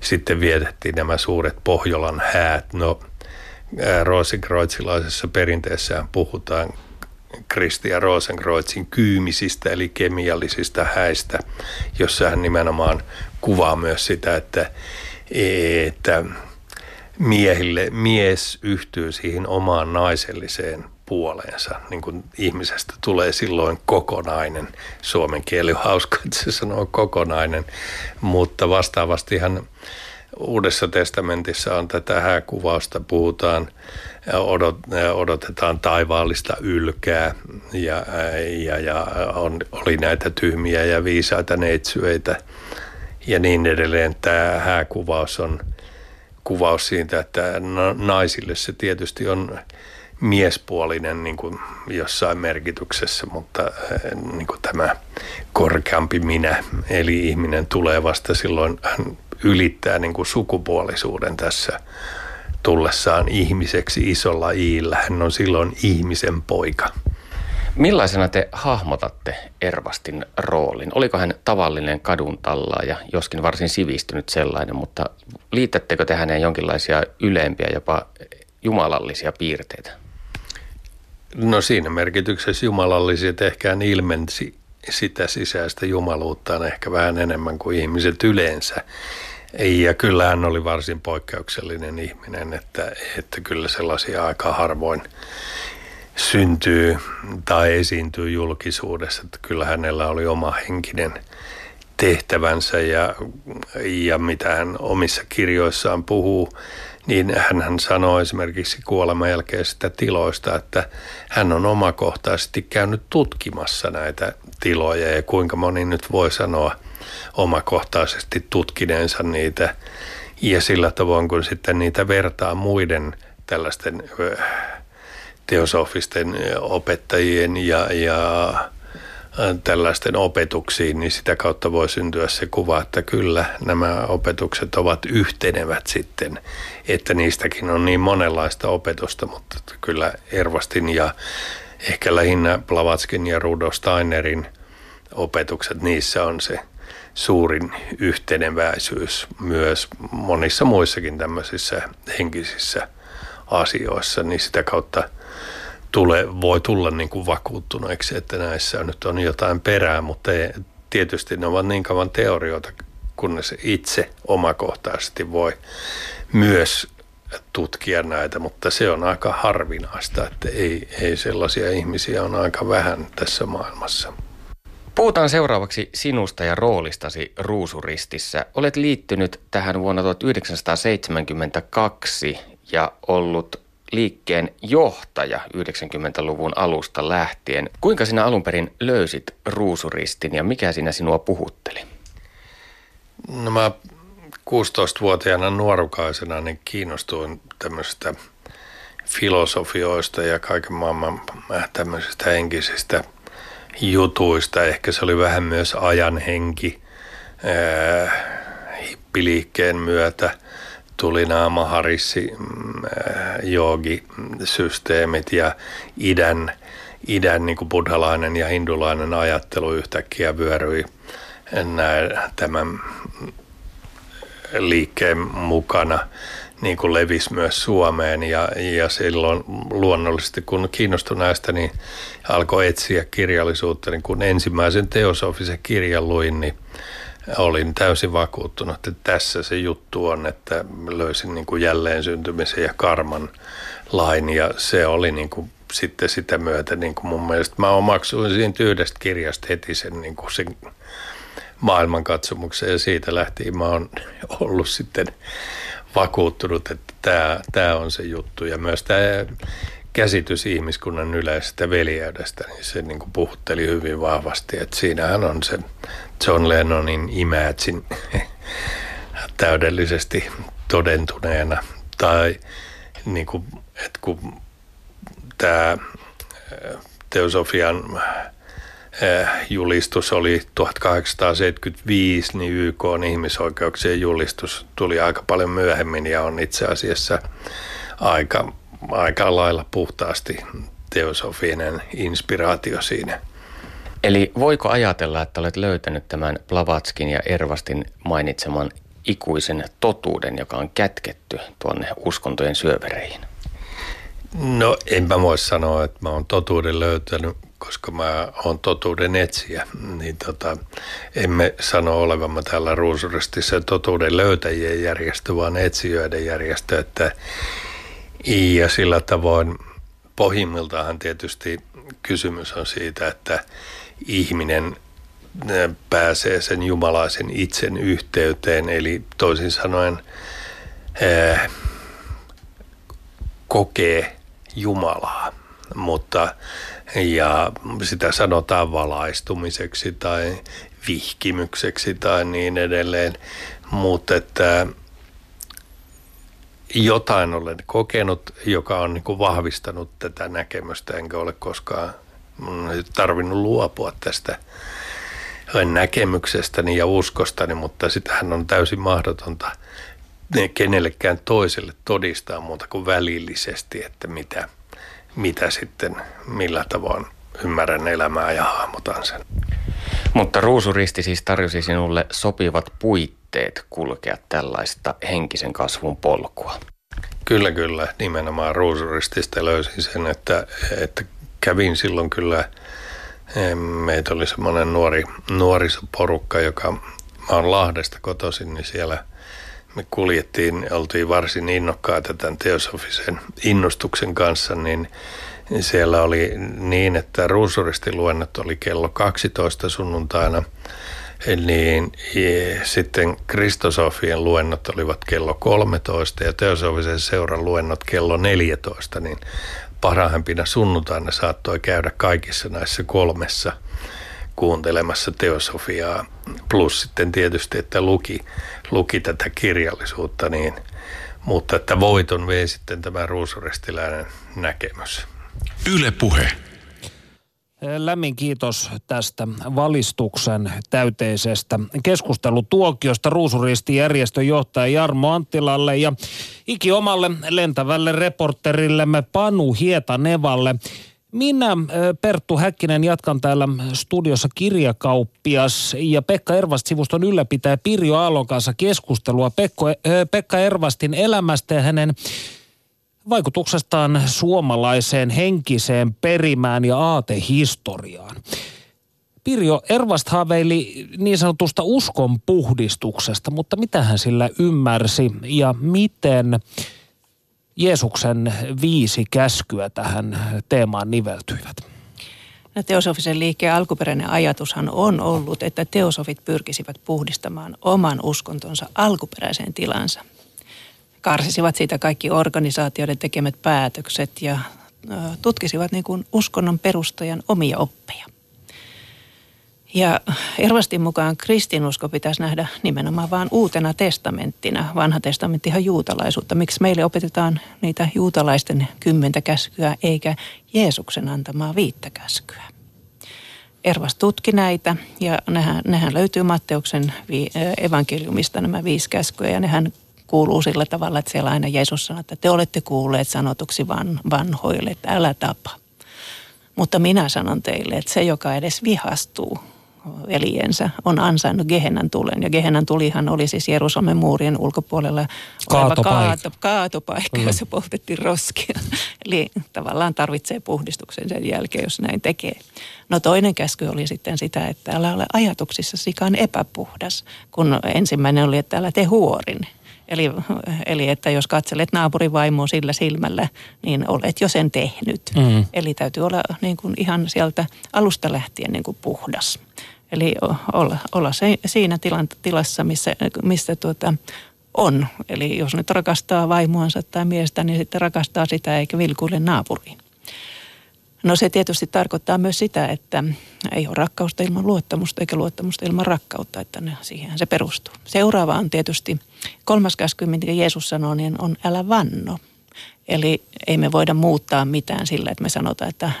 E: sitten vietettiin nämä suuret Pohjolan häät. No, Rosenkreuzilaisessa perinteessään puhutaan Kristia Rosenkreuzin kyymisistä eli kemiallisista häistä, jossa hän nimenomaan kuvaa myös sitä, että, että miehille, mies yhtyy siihen omaan naiselliseen puoleensa. Niin kuin ihmisestä tulee silloin kokonainen. Suomen kieli on hauska, että se sanoo kokonainen, mutta vastaavasti hän Uudessa testamentissa on tätä hääkuvausta, puhutaan odot, odotetaan taivaallista ylkää ja, ja, ja on, oli näitä tyhmiä ja viisaita neitsyöitä ja niin edelleen. Tämä hääkuvaus on kuvaus siitä, että naisille se tietysti on miespuolinen niin kuin jossain merkityksessä, mutta niin kuin tämä korkeampi minä, eli ihminen tulee vasta silloin, hän ylittää niin kuin sukupuolisuuden tässä tullessaan ihmiseksi isolla iillä. Hän on silloin ihmisen poika.
B: Millaisena te hahmotatte Ervastin roolin? Oliko hän tavallinen kadun tallaaja, joskin varsin sivistynyt sellainen, mutta liitättekö te häneen jonkinlaisia ylempiä, jopa jumalallisia piirteitä?
E: No siinä merkityksessä jumalalliset ehkä ilmensi sitä sisäistä jumaluuttaan ehkä vähän enemmän kuin ihmiset yleensä. Ja kyllä hän oli varsin poikkeuksellinen ihminen, että, että kyllä sellaisia aika harvoin syntyy tai esiintyy julkisuudessa. Että kyllä hänellä oli oma henkinen tehtävänsä ja, ja mitä hän omissa kirjoissaan puhuu, niin hän sanoi esimerkiksi kuoleman jälkeisistä tiloista, että hän on omakohtaisesti käynyt tutkimassa näitä tiloja ja kuinka moni nyt voi sanoa omakohtaisesti tutkineensa niitä ja sillä tavoin kun sitten niitä vertaa muiden tällaisten teosofisten opettajien ja, ja tällaisten opetuksiin, niin sitä kautta voi syntyä se kuva, että kyllä nämä opetukset ovat yhtenevät sitten, että niistäkin on niin monenlaista opetusta, mutta kyllä Ervastin ja ehkä lähinnä Blavatskin ja Rudolf Steinerin opetukset, niissä on se suurin yhteneväisyys myös monissa muissakin tämmöisissä henkisissä asioissa, niin sitä kautta – tule, voi tulla niin kuin vakuuttuneeksi, että näissä nyt on jotain perää, mutta ei, tietysti ne ovat niin kauan teorioita, kunnes itse omakohtaisesti voi myös tutkia näitä, mutta se on aika harvinaista, että ei, ei sellaisia ihmisiä on aika vähän tässä maailmassa.
B: Puhutaan seuraavaksi sinusta ja roolistasi Ruusuristissä. Olet liittynyt tähän vuonna 1972 ja ollut liikkeen johtaja 90-luvun alusta lähtien. Kuinka sinä alun perin löysit ruusuristin ja mikä sinä sinua puhutteli?
E: No mä 16-vuotiaana nuorukaisena niin kiinnostuin tämmöistä filosofioista ja kaiken maailman tämmöisistä henkisistä jutuista. Ehkä se oli vähän myös ajan henki hippiliikkeen myötä – tuli nämä maharissi mm, joogi-systeemit ja idän, idän niin kuin buddhalainen ja hindulainen ajattelu yhtäkkiä vyöryi nää, tämän liikkeen mukana niin kuin levisi myös Suomeen ja, ja silloin luonnollisesti kun kiinnostui näistä, niin alkoi etsiä kirjallisuutta. Niin kun ensimmäisen teosofisen kirjan luin, niin olin täysin vakuuttunut, että tässä se juttu on, että löysin niin kuin jälleen syntymisen ja karman lain ja se oli niin kuin sitten sitä myötä niin kuin mun mielestä mä omaksuin siitä yhdestä kirjasta heti sen, niin kuin sen maailmankatsomuksen ja siitä lähtien mä oon ollut sitten vakuuttunut, että tämä, tämä on se juttu. Ja myös tämä käsitys ihmiskunnan yleisestä veljeydestä, niin se niin kuin puhutteli hyvin vahvasti. Että siinähän on se John Lennonin Imagine [LAUGHS] täydellisesti todentuneena. Tai niin kuin, että kun tämä teosofian Eh, julistus oli 1875, niin YK on ihmisoikeuksien julistus tuli aika paljon myöhemmin ja on itse asiassa aika, aika lailla puhtaasti teosofinen inspiraatio siinä.
B: Eli voiko ajatella, että olet löytänyt tämän Blavatskin ja Ervastin mainitseman ikuisen totuuden, joka on kätketty tuonne uskontojen syövereihin?
E: No enpä voi sanoa, että mä oon totuuden löytänyt, koska mä oon totuuden etsiä, niin tota, emme sano olevamme täällä Ruusuristissa totuuden löytäjien järjestö, vaan etsijöiden järjestö. Että, ja sillä tavoin pohjimmiltaan tietysti kysymys on siitä, että ihminen pääsee sen jumalaisen itsen yhteyteen, eli toisin sanoen ää, kokee Jumalaa, mutta ja sitä sanotaan valaistumiseksi tai vihkimykseksi tai niin edelleen, mutta että jotain olen kokenut, joka on niin kuin vahvistanut tätä näkemystä, enkä ole koskaan tarvinnut luopua tästä näkemyksestäni ja uskostani, mutta sitähän on täysin mahdotonta kenellekään toiselle todistaa muuta kuin välillisesti, että mitä – mitä sitten, millä tavoin ymmärrän elämää ja hahmotan sen.
B: Mutta ruusuristi siis tarjosi sinulle sopivat puitteet kulkea tällaista henkisen kasvun polkua.
E: Kyllä, kyllä. Nimenomaan ruusuristista löysin sen, että, että kävin silloin kyllä, meitä oli semmoinen nuori, nuorisoporukka, joka, mä oon Lahdesta kotoisin, niin siellä me kuljettiin, oltiin varsin innokkaita tämän teosofisen innostuksen kanssa, niin siellä oli niin, että ruusuristiluennot oli kello 12 sunnuntaina, niin sitten Kristosofien luennot olivat kello 13 ja teosofisen seuran luennot kello 14, niin parhaimpina sunnuntaina saattoi käydä kaikissa näissä kolmessa – kuuntelemassa teosofiaa, plus sitten tietysti, että luki, luki tätä kirjallisuutta, niin, mutta että voiton vei sitten tämä ruusurestiläinen näkemys.
C: Yle puhe. Lämmin kiitos tästä valistuksen täyteisestä keskustelutuokiosta Ruusuristi-järjestön johtaja Jarmo Anttilalle ja ikiomalle lentävälle reporterillemme Panu Hietanevalle. Minä, Perttu Häkkinen, jatkan täällä studiossa kirjakauppias ja Pekka Ervast-sivuston ylläpitäjä Pirjo Aallon kanssa keskustelua Pekko, Pekka Ervastin elämästä ja hänen vaikutuksestaan suomalaiseen henkiseen perimään ja aatehistoriaan. Pirjo Ervast haaveili niin sanotusta uskon puhdistuksesta, mutta mitä hän sillä ymmärsi ja miten – Jeesuksen viisi käskyä tähän teemaan niveltyivät?
D: No, teosofisen liikkeen alkuperäinen ajatushan on ollut, että teosofit pyrkisivät puhdistamaan oman uskontonsa alkuperäiseen tilansa. Karsisivat siitä kaikki organisaatioiden tekemät päätökset ja tutkisivat niin kuin uskonnon perustajan omia oppeja. Ja Ervastin mukaan kristinusko pitäisi nähdä nimenomaan vain uutena testamenttina. Vanha testamenttihan juutalaisuutta. Miksi meille opetetaan niitä juutalaisten kymmentä käskyä eikä Jeesuksen antamaa viittä käskyä? Ervas tutki näitä ja nehän, nehän löytyy Matteuksen evankeliumista nämä viisi käskyä ja nehän kuuluu sillä tavalla, että siellä aina Jeesus sanoo, että te olette kuulleet sanotuksi van, vanhoille, että älä tapa. Mutta minä sanon teille, että se, joka edes vihastuu veljensä on ansainnut Gehennan tulen. Ja Gehennan tulihan oli siis Jerusalemin muurien ulkopuolella
C: kaatopaikka,
D: kaato, kaatopaikka mm. jossa poltettiin roskia. Eli tavallaan tarvitsee puhdistuksen sen jälkeen, jos näin tekee. No toinen käsky oli sitten sitä, että älä ole ajatuksissa sikaan epäpuhdas, kun ensimmäinen oli, että älä tee huorin. Eli, eli että jos katselet naapurivaimoa sillä silmällä, niin olet jo sen tehnyt. Mm. Eli täytyy olla niin kuin ihan sieltä alusta lähtien niin kuin puhdas. Eli olla, olla se, siinä tilan, tilassa, missä, missä tuota, on. Eli jos nyt rakastaa vaimoansa tai miestä, niin sitten rakastaa sitä eikä vilkuille naapuriin. No se tietysti tarkoittaa myös sitä, että ei ole rakkausta ilman luottamusta eikä luottamusta ilman rakkautta, että ne, siihen se perustuu. Seuraava on tietysti kolmas käsky, mitä Jeesus sanoo, niin on älä vanno. Eli ei me voida muuttaa mitään sillä, että me sanotaan, että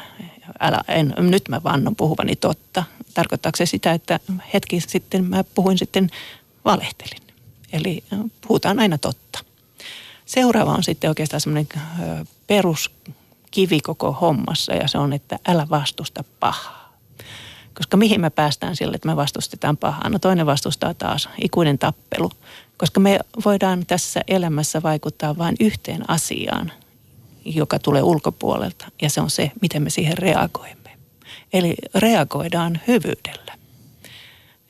D: älä, en, nyt mä vannon puhuvani totta. Tarkoittaako se sitä, että hetki sitten mä puhuin sitten valehtelin. Eli puhutaan aina totta. Seuraava on sitten oikeastaan semmoinen peruskivi koko hommassa ja se on, että älä vastusta pahaa. Koska mihin me päästään sille, että me vastustetaan pahaa? No toinen vastustaa taas ikuinen tappelu. Koska me voidaan tässä elämässä vaikuttaa vain yhteen asiaan, joka tulee ulkopuolelta ja se on se, miten me siihen reagoimme. Eli reagoidaan hyvyydellä.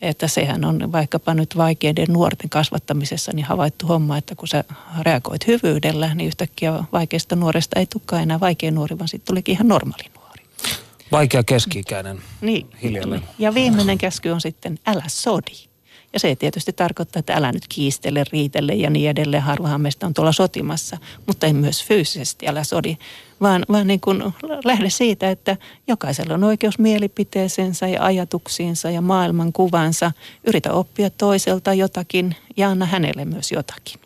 D: Että sehän on vaikkapa nyt vaikeiden nuorten kasvattamisessa niin havaittu homma, että kun sä reagoit hyvyydellä, niin yhtäkkiä vaikeasta nuoresta ei tulekaan enää vaikea nuori, vaan sitten tulikin ihan normaali nuori.
C: Vaikea keski-ikäinen.
D: Niin.
C: Hiljalleen.
D: Ja viimeinen käsky on sitten älä sodi. Ja se tietysti tarkoittaa, että älä nyt kiistele, riitele ja niin edelleen. Harvahan meistä on tuolla sotimassa, mutta ei myös fyysisesti älä sodi. Vaan, vaan niin kuin lähde siitä, että jokaisella on oikeus mielipiteeseensä ja ajatuksiinsa ja maailman kuvansa. Yritä oppia toiselta jotakin ja anna hänelle myös jotakin.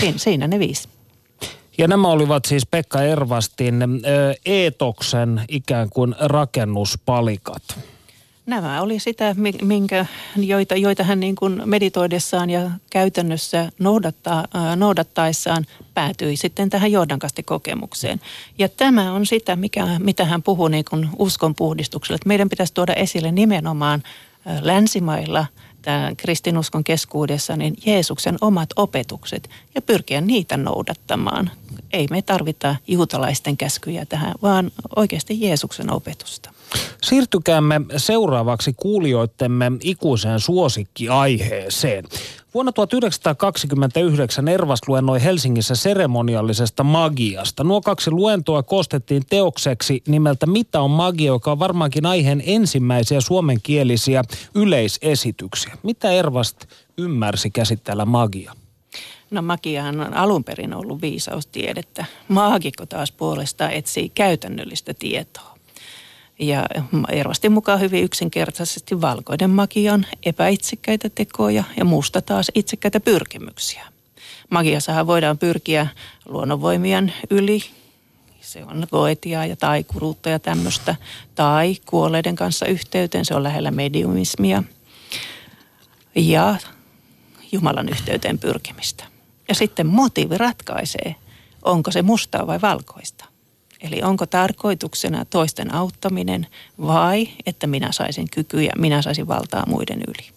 D: Siinä, siinä ne viisi.
C: Ja nämä olivat siis Pekka Ervastin eetoksen ikään kuin rakennuspalikat.
D: Nämä oli sitä, minkä, joita, joita hän niin kuin meditoidessaan ja käytännössä noudattaa, noudattaessaan päätyi sitten tähän Jordankasti-kokemukseen. Ja tämä on sitä, mikä, mitä hän puhuu niin kuin uskon puhdistuksella. Että meidän pitäisi tuoda esille nimenomaan länsimailla tämän kristinuskon keskuudessa niin Jeesuksen omat opetukset ja pyrkiä niitä noudattamaan. Ei me tarvita juutalaisten käskyjä tähän, vaan oikeasti Jeesuksen opetusta.
C: Siirtykäämme seuraavaksi kuulijoittemme ikuiseen suosikkiaiheeseen. Vuonna 1929 Ervas luennoi Helsingissä seremoniallisesta magiasta. Nuo kaksi luentoa koostettiin teokseksi nimeltä Mitä on magia, joka on varmaankin aiheen ensimmäisiä suomenkielisiä yleisesityksiä. Mitä Ervast ymmärsi käsitteellä magia?
D: No magiahan on alun perin ollut viisaustiedettä. Maagikko taas puolestaan etsii käytännöllistä tietoa. Ja Ervastin mukaan hyvin yksinkertaisesti valkoinen magia on epäitsekkäitä tekoja ja musta taas itsekkäitä pyrkimyksiä. Magiassahan voidaan pyrkiä luonnonvoimien yli, se on goetiaa ja taikuruutta ja tämmöistä, tai kuolleiden kanssa yhteyteen, se on lähellä mediumismia, ja Jumalan yhteyteen pyrkimistä. Ja sitten motiivi ratkaisee, onko se mustaa vai valkoista. Eli onko tarkoituksena toisten auttaminen vai että minä saisin kykyjä, minä saisin valtaa muiden yli?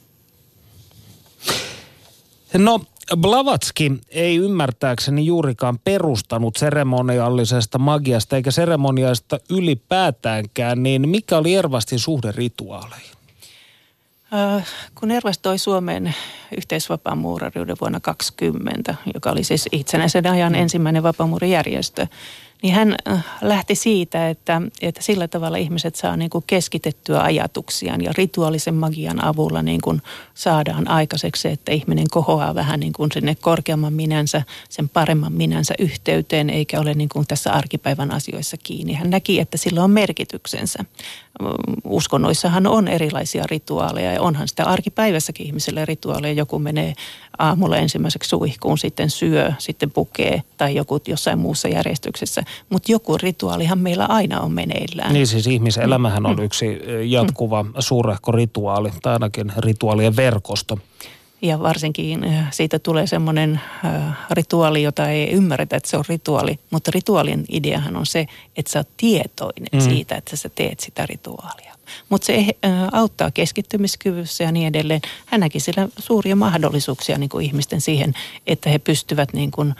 C: No Blavatski ei ymmärtääkseni juurikaan perustanut seremoniallisesta magiasta eikä seremoniaista ylipäätäänkään, niin mikä oli Ervastin suhde rituaaleihin?
D: Äh, kun Ervas toi Suomeen yhteisvapaamuurariuden vuonna 2020, joka oli siis itsenäisen ajan ensimmäinen vapaamuurijärjestö, niin hän äh, lähti siitä, että, että sillä tavalla ihmiset saa niin kuin keskitettyä ajatuksiaan ja rituaalisen magian avulla niin kuin saadaan aikaiseksi se, että ihminen kohoaa vähän niin kuin sinne korkeamman minänsä, sen paremman minänsä yhteyteen, eikä ole niin kuin tässä arkipäivän asioissa kiinni. Hän näki, että sillä on merkityksensä. Uskonnoissahan on erilaisia rituaaleja ja onhan sitä arkipäivässäkin ihmiselle rituaaleja. Joku menee aamulla ensimmäiseksi suihkuun, sitten syö, sitten pukee tai joku jossain muussa järjestyksessä. Mutta joku rituaalihan meillä aina on meneillään.
C: Niin siis ihmiselämähän on mm. yksi jatkuva mm. suurehko rituaali tai ainakin rituaalien verkosto.
D: Ja varsinkin siitä tulee semmoinen rituaali, jota ei ymmärretä, että se on rituaali. Mutta rituaalin ideahan on se, että sä oot tietoinen mm. siitä, että sä teet sitä rituaalia. Mutta se auttaa keskittymiskyvyssä ja niin edelleen. Hän näki sillä suuria mahdollisuuksia niin kuin ihmisten siihen, että he pystyvät niin kuin,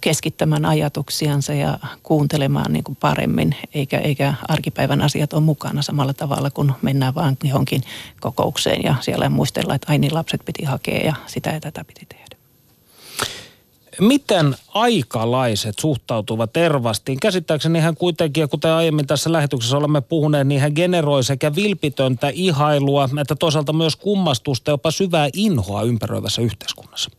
D: keskittämään ajatuksiansa ja kuuntelemaan niin kuin paremmin, eikä, eikä arkipäivän asiat ole mukana samalla tavalla, kun mennään vaan johonkin kokoukseen ja siellä muistellaan, että ai niin lapset piti hakea ja sitä ja tätä piti tehdä.
C: Miten aikalaiset suhtautuvat Ervastiin? Käsittääkseni hän kuitenkin, kuten aiemmin tässä lähetyksessä olemme puhuneet, niin hän generoi sekä vilpitöntä ihailua, että toisaalta myös kummastusta, jopa syvää inhoa ympäröivässä yhteiskunnassa.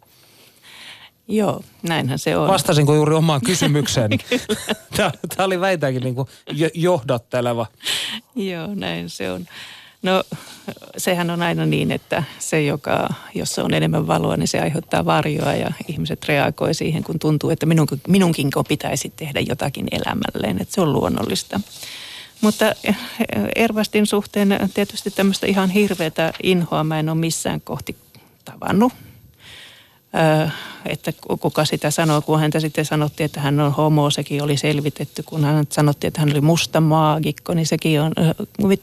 D: Joo, näinhän se on.
C: Vastasinko juuri omaan [LAUGHS] kysymykseeni? Tämä oli väitäkin niin kuin johdatteleva.
D: Joo, näin se on. No sehän on aina niin, että se, joka, jossa on enemmän valoa, niin se aiheuttaa varjoa ja ihmiset reagoi siihen, kun tuntuu, että minun, minunkin pitäisi tehdä jotakin elämälleen, että se on luonnollista. Mutta Ervastin suhteen tietysti tämmöistä ihan hirveätä inhoa mä en ole missään kohti tavannut että kuka sitä sanoo, kun häntä sitten sanottiin, että hän on homo, sekin oli selvitetty, kun hän sanottiin, että hän oli musta maagikko, niin sekin on,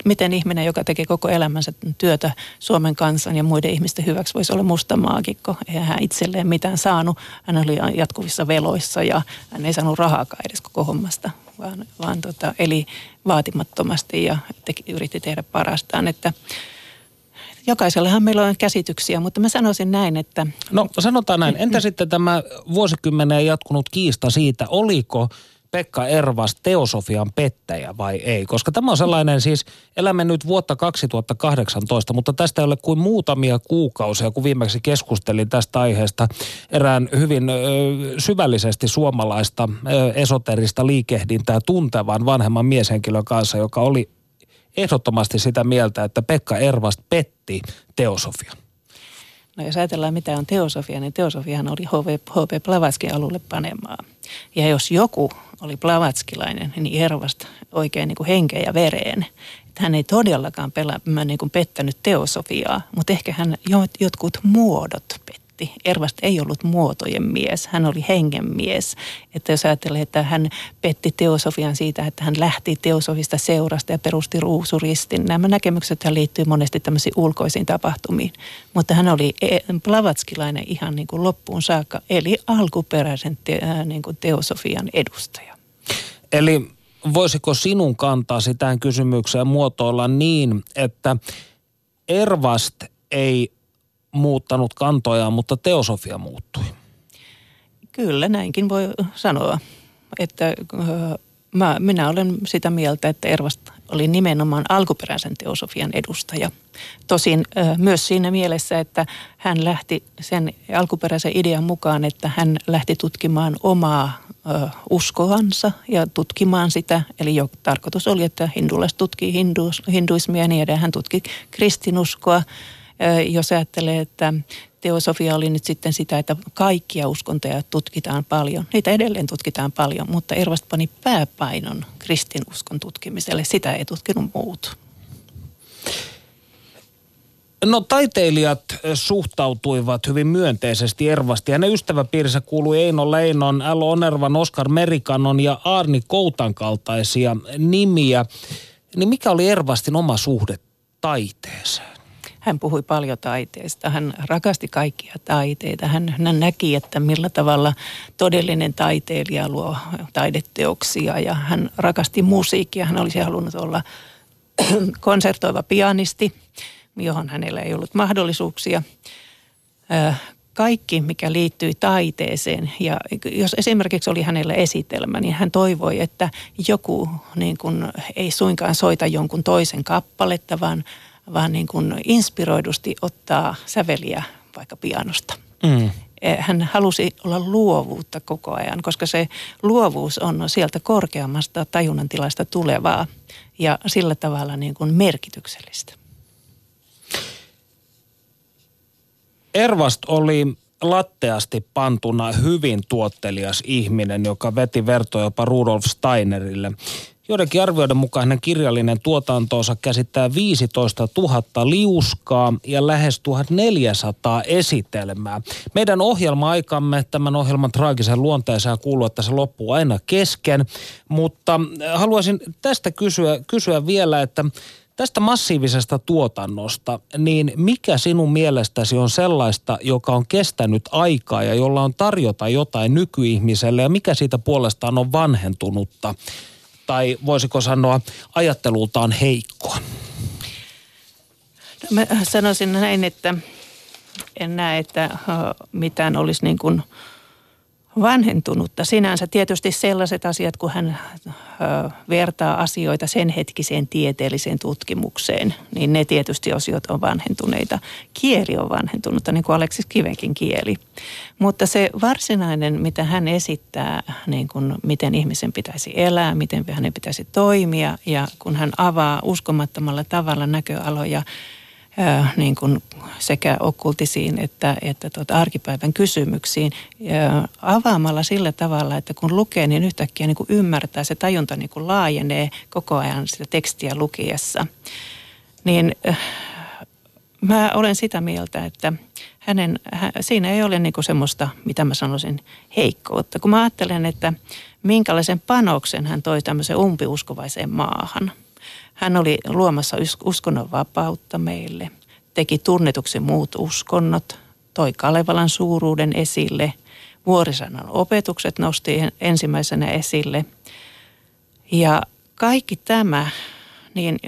D: miten ihminen, joka tekee koko elämänsä työtä Suomen kansan ja muiden ihmisten hyväksi, voisi olla musta maagikko. Eihän hän itselleen mitään saanut, hän oli jatkuvissa veloissa ja hän ei saanut rahaakaan edes koko hommasta, vaan, vaan tota, eli vaatimattomasti ja teki, yritti tehdä parastaan, että Jokaisellahan meillä on käsityksiä, mutta mä sanoisin näin, että...
C: No sanotaan näin. Entä sitten tämä vuosikymmeneen jatkunut kiista siitä, oliko Pekka Ervas teosofian pettäjä vai ei? Koska tämä on sellainen siis, elämme nyt vuotta 2018, mutta tästä ei ole kuin muutamia kuukausia, kun viimeksi keskustelin tästä aiheesta erään hyvin ö, syvällisesti suomalaista ö, esoterista liikehdintää tuntevan vanhemman mieshenkilön kanssa, joka oli ehdottomasti sitä mieltä, että Pekka Ervast petti teosofian.
D: No jos ajatellaan mitä on teosofia, niin teosofiahan oli H.P. Blavatskin alulle panemaa. Ja jos joku oli blavatskilainen, niin Ervast oikein niin kuin henkeen ja vereen. Että hän ei todellakaan pela, niin kuin pettänyt teosofiaa, mutta ehkä hän jotkut muodot petti petti. Ervast ei ollut muotojen mies, hän oli hengen mies. Että jos ajattelee, että hän petti teosofian siitä, että hän lähti teosofista seurasta ja perusti ruusuristin. Nämä näkemykset liittyy monesti tämmöisiin ulkoisiin tapahtumiin. Mutta hän oli e, blavatskilainen ihan niin kuin loppuun saakka, eli alkuperäisen te, niin kuin teosofian edustaja.
C: Eli voisiko sinun kantaa sitä kysymykseen muotoilla niin, että Ervast ei muuttanut kantojaan, mutta teosofia muuttui.
D: Kyllä, näinkin voi sanoa. Että mä, minä olen sitä mieltä, että Ervast oli nimenomaan alkuperäisen teosofian edustaja. Tosin myös siinä mielessä, että hän lähti sen alkuperäisen idean mukaan, että hän lähti tutkimaan omaa uskoansa ja tutkimaan sitä. Eli jo tarkoitus oli, että hindulaiset tutkii hinduismia ja niin edelleen. Hän tutki kristinuskoa jos ajattelee, että teosofia oli nyt sitten sitä, että kaikkia uskontoja tutkitaan paljon. Niitä edelleen tutkitaan paljon, mutta Ervast pani pääpainon kristinuskon tutkimiselle. Sitä ei tutkinut muut.
C: No taiteilijat suhtautuivat hyvin myönteisesti Ervasti. Hänen ystäväpiirissä kuului Eino Leinon, L. Onervan, Oskar Merikanon ja Arni Koutan kaltaisia nimiä. Niin mikä oli Ervastin oma suhde taiteeseen?
D: Hän puhui paljon taiteesta. Hän rakasti kaikkia taiteita. Hän, hän näki, että millä tavalla todellinen taiteilija luo taideteoksia ja hän rakasti musiikkia. Hän olisi halunnut olla [CLEARS THROAT] konsertoiva pianisti, johon hänellä ei ollut mahdollisuuksia kaikki, mikä liittyi taiteeseen. Ja jos esimerkiksi oli hänellä esitelmä, niin hän toivoi, että joku niin kuin, ei suinkaan soita jonkun toisen kappaletta, vaan vaan niin kuin inspiroidusti ottaa säveliä vaikka pianosta. Mm. Eh, hän halusi olla luovuutta koko ajan, koska se luovuus on sieltä korkeammasta tajunnan tilasta tulevaa ja sillä tavalla niin kuin merkityksellistä.
C: Ervast oli latteasti pantuna hyvin tuottelias ihminen, joka veti vertoja jopa Rudolf Steinerille. Joidenkin arvioiden mukaan hänen kirjallinen tuotantonsa käsittää 15 000 liuskaa ja lähes 1400 esitelmää. Meidän ohjelma-aikamme, tämän ohjelman traagisen luonteeseen kuuluu, että se loppuu aina kesken, mutta haluaisin tästä kysyä, kysyä vielä, että Tästä massiivisesta tuotannosta, niin mikä sinun mielestäsi on sellaista, joka on kestänyt aikaa ja jolla on tarjota jotain nykyihmiselle ja mikä siitä puolestaan on vanhentunutta? Tai voisiko sanoa ajattelultaan heikkoa?
D: No, mä sanoisin näin, että en näe, että mitään olisi niin kuin vanhentunutta. Sinänsä tietysti sellaiset asiat, kun hän ö, vertaa asioita sen hetkiseen tieteelliseen tutkimukseen, niin ne tietysti osiot on vanhentuneita. Kieli on vanhentunutta, niin kuin Aleksis Kivenkin kieli. Mutta se varsinainen, mitä hän esittää, niin kuin miten ihmisen pitäisi elää, miten hänen pitäisi toimia, ja kun hän avaa uskomattomalla tavalla näköaloja, niin kuin sekä okkultisiin että, että tuota arkipäivän kysymyksiin ja avaamalla sillä tavalla, että kun lukee, niin yhtäkkiä niin kuin ymmärtää, se tajunta niin kuin laajenee koko ajan sitä tekstiä lukiessa. Niin mä olen sitä mieltä, että hänen, siinä ei ole niin kuin semmoista, mitä mä sanoisin, heikkoutta. Kun mä ajattelen, että minkälaisen panoksen hän toi tämmöiseen umpiuskovaiseen maahan – hän oli luomassa uskonnon vapautta meille, teki tunnetuksi muut uskonnot, toi Kalevalan suuruuden esille, vuorisanan opetukset nosti ensimmäisenä esille. Ja kaikki tämä, niin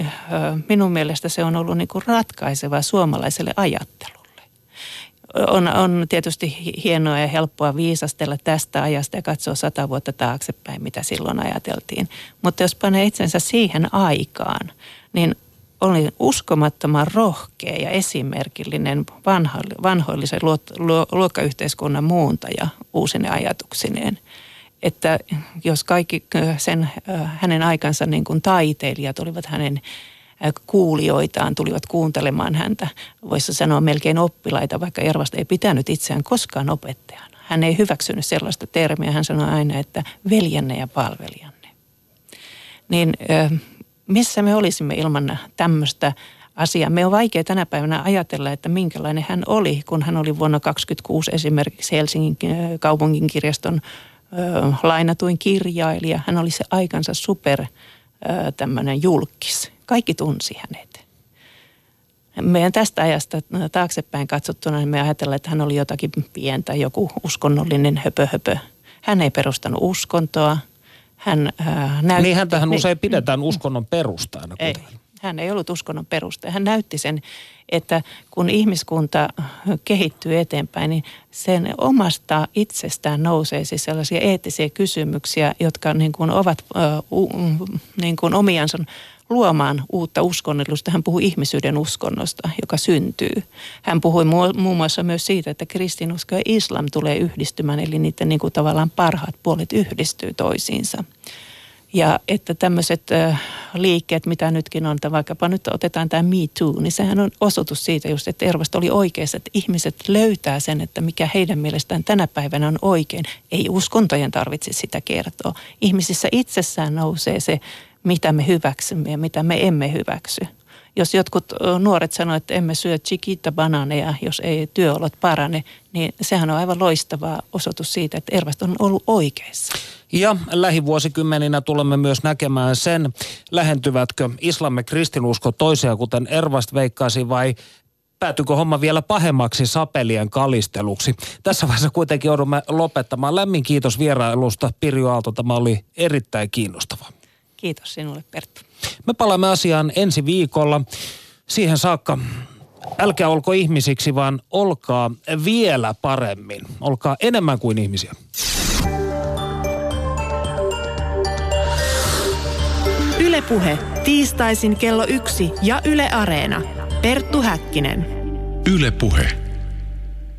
D: minun mielestä se on ollut niin kuin ratkaiseva suomalaiselle ajattelulle on, on tietysti hienoa ja helppoa viisastella tästä ajasta ja katsoa sata vuotta taaksepäin, mitä silloin ajateltiin. Mutta jos panee itsensä siihen aikaan, niin oli uskomattoman rohkea ja esimerkillinen vanho, vanhoillisen luokkayhteiskunnan muuntaja uusine ajatuksineen. Että jos kaikki sen, hänen aikansa niin kuin taiteilijat olivat hänen kuulijoitaan tulivat kuuntelemaan häntä. Voisi sanoa melkein oppilaita, vaikka Ervasta ei pitänyt itseään koskaan opettajana. Hän ei hyväksynyt sellaista termiä. Hän sanoi aina, että veljänne ja palvelijanne. Niin missä me olisimme ilman tämmöistä asiaa? Me on vaikea tänä päivänä ajatella, että minkälainen hän oli, kun hän oli vuonna 1926 esimerkiksi Helsingin kaupungin kirjaston lainatuin kirjailija. Hän oli se aikansa super tämmöinen julkis kaikki tunsi hänet. Meidän tästä ajasta taaksepäin katsottuna niin me ajatellaan, että hän oli jotakin pientä, joku uskonnollinen höpö, höpö. Hän ei perustanut uskontoa. Hän
C: äh, näytti... Niin häntähän niin, usein pidetään uskonnon perustajana.
D: Ei, hän ei ollut uskonnon perustaja. Hän näytti sen, että kun ihmiskunta kehittyy eteenpäin, niin sen omasta itsestään nousee siis sellaisia eettisiä kysymyksiä, jotka niin kuin ovat äh, uh, niin kuin omiansa luomaan uutta uskonnollisuutta. Hän puhui ihmisyyden uskonnosta, joka syntyy. Hän puhui muun muassa myös siitä, että kristinusko ja islam tulee yhdistymään, eli niiden niin kuin tavallaan parhaat puolet yhdistyy toisiinsa. Ja että tämmöiset liikkeet, mitä nytkin on, että vaikkapa nyt otetaan tämä Me Too, niin sehän on osoitus siitä just, että Ervasta oli oikeassa, että ihmiset löytää sen, että mikä heidän mielestään tänä päivänä on oikein. Ei uskontojen tarvitse sitä kertoa. Ihmisissä itsessään nousee se mitä me hyväksymme ja mitä me emme hyväksy. Jos jotkut nuoret sanoo, että emme syö chiquita banaaneja, jos ei työolot parane, niin sehän on aivan loistava osoitus siitä, että Ervast on ollut oikeassa.
C: Ja lähivuosikymmeninä tulemme myös näkemään sen, lähentyvätkö islamme kristinusko toisia, kuten Ervast veikkaisi, vai päätyykö homma vielä pahemmaksi sapelien kalisteluksi. Tässä vaiheessa kuitenkin joudumme lopettamaan. Lämmin kiitos vierailusta, Pirjo Aalto. Tämä oli erittäin kiinnostavaa.
D: Kiitos sinulle Perttu.
C: Me palaamme asiaan ensi viikolla. Siihen saakka älkää olko ihmisiksi, vaan olkaa vielä paremmin. Olkaa enemmän kuin ihmisiä.
A: Ylepuhe tiistaisin kello yksi ja Yle Areena. Perttu Häkkinen.
F: Ylepuhe.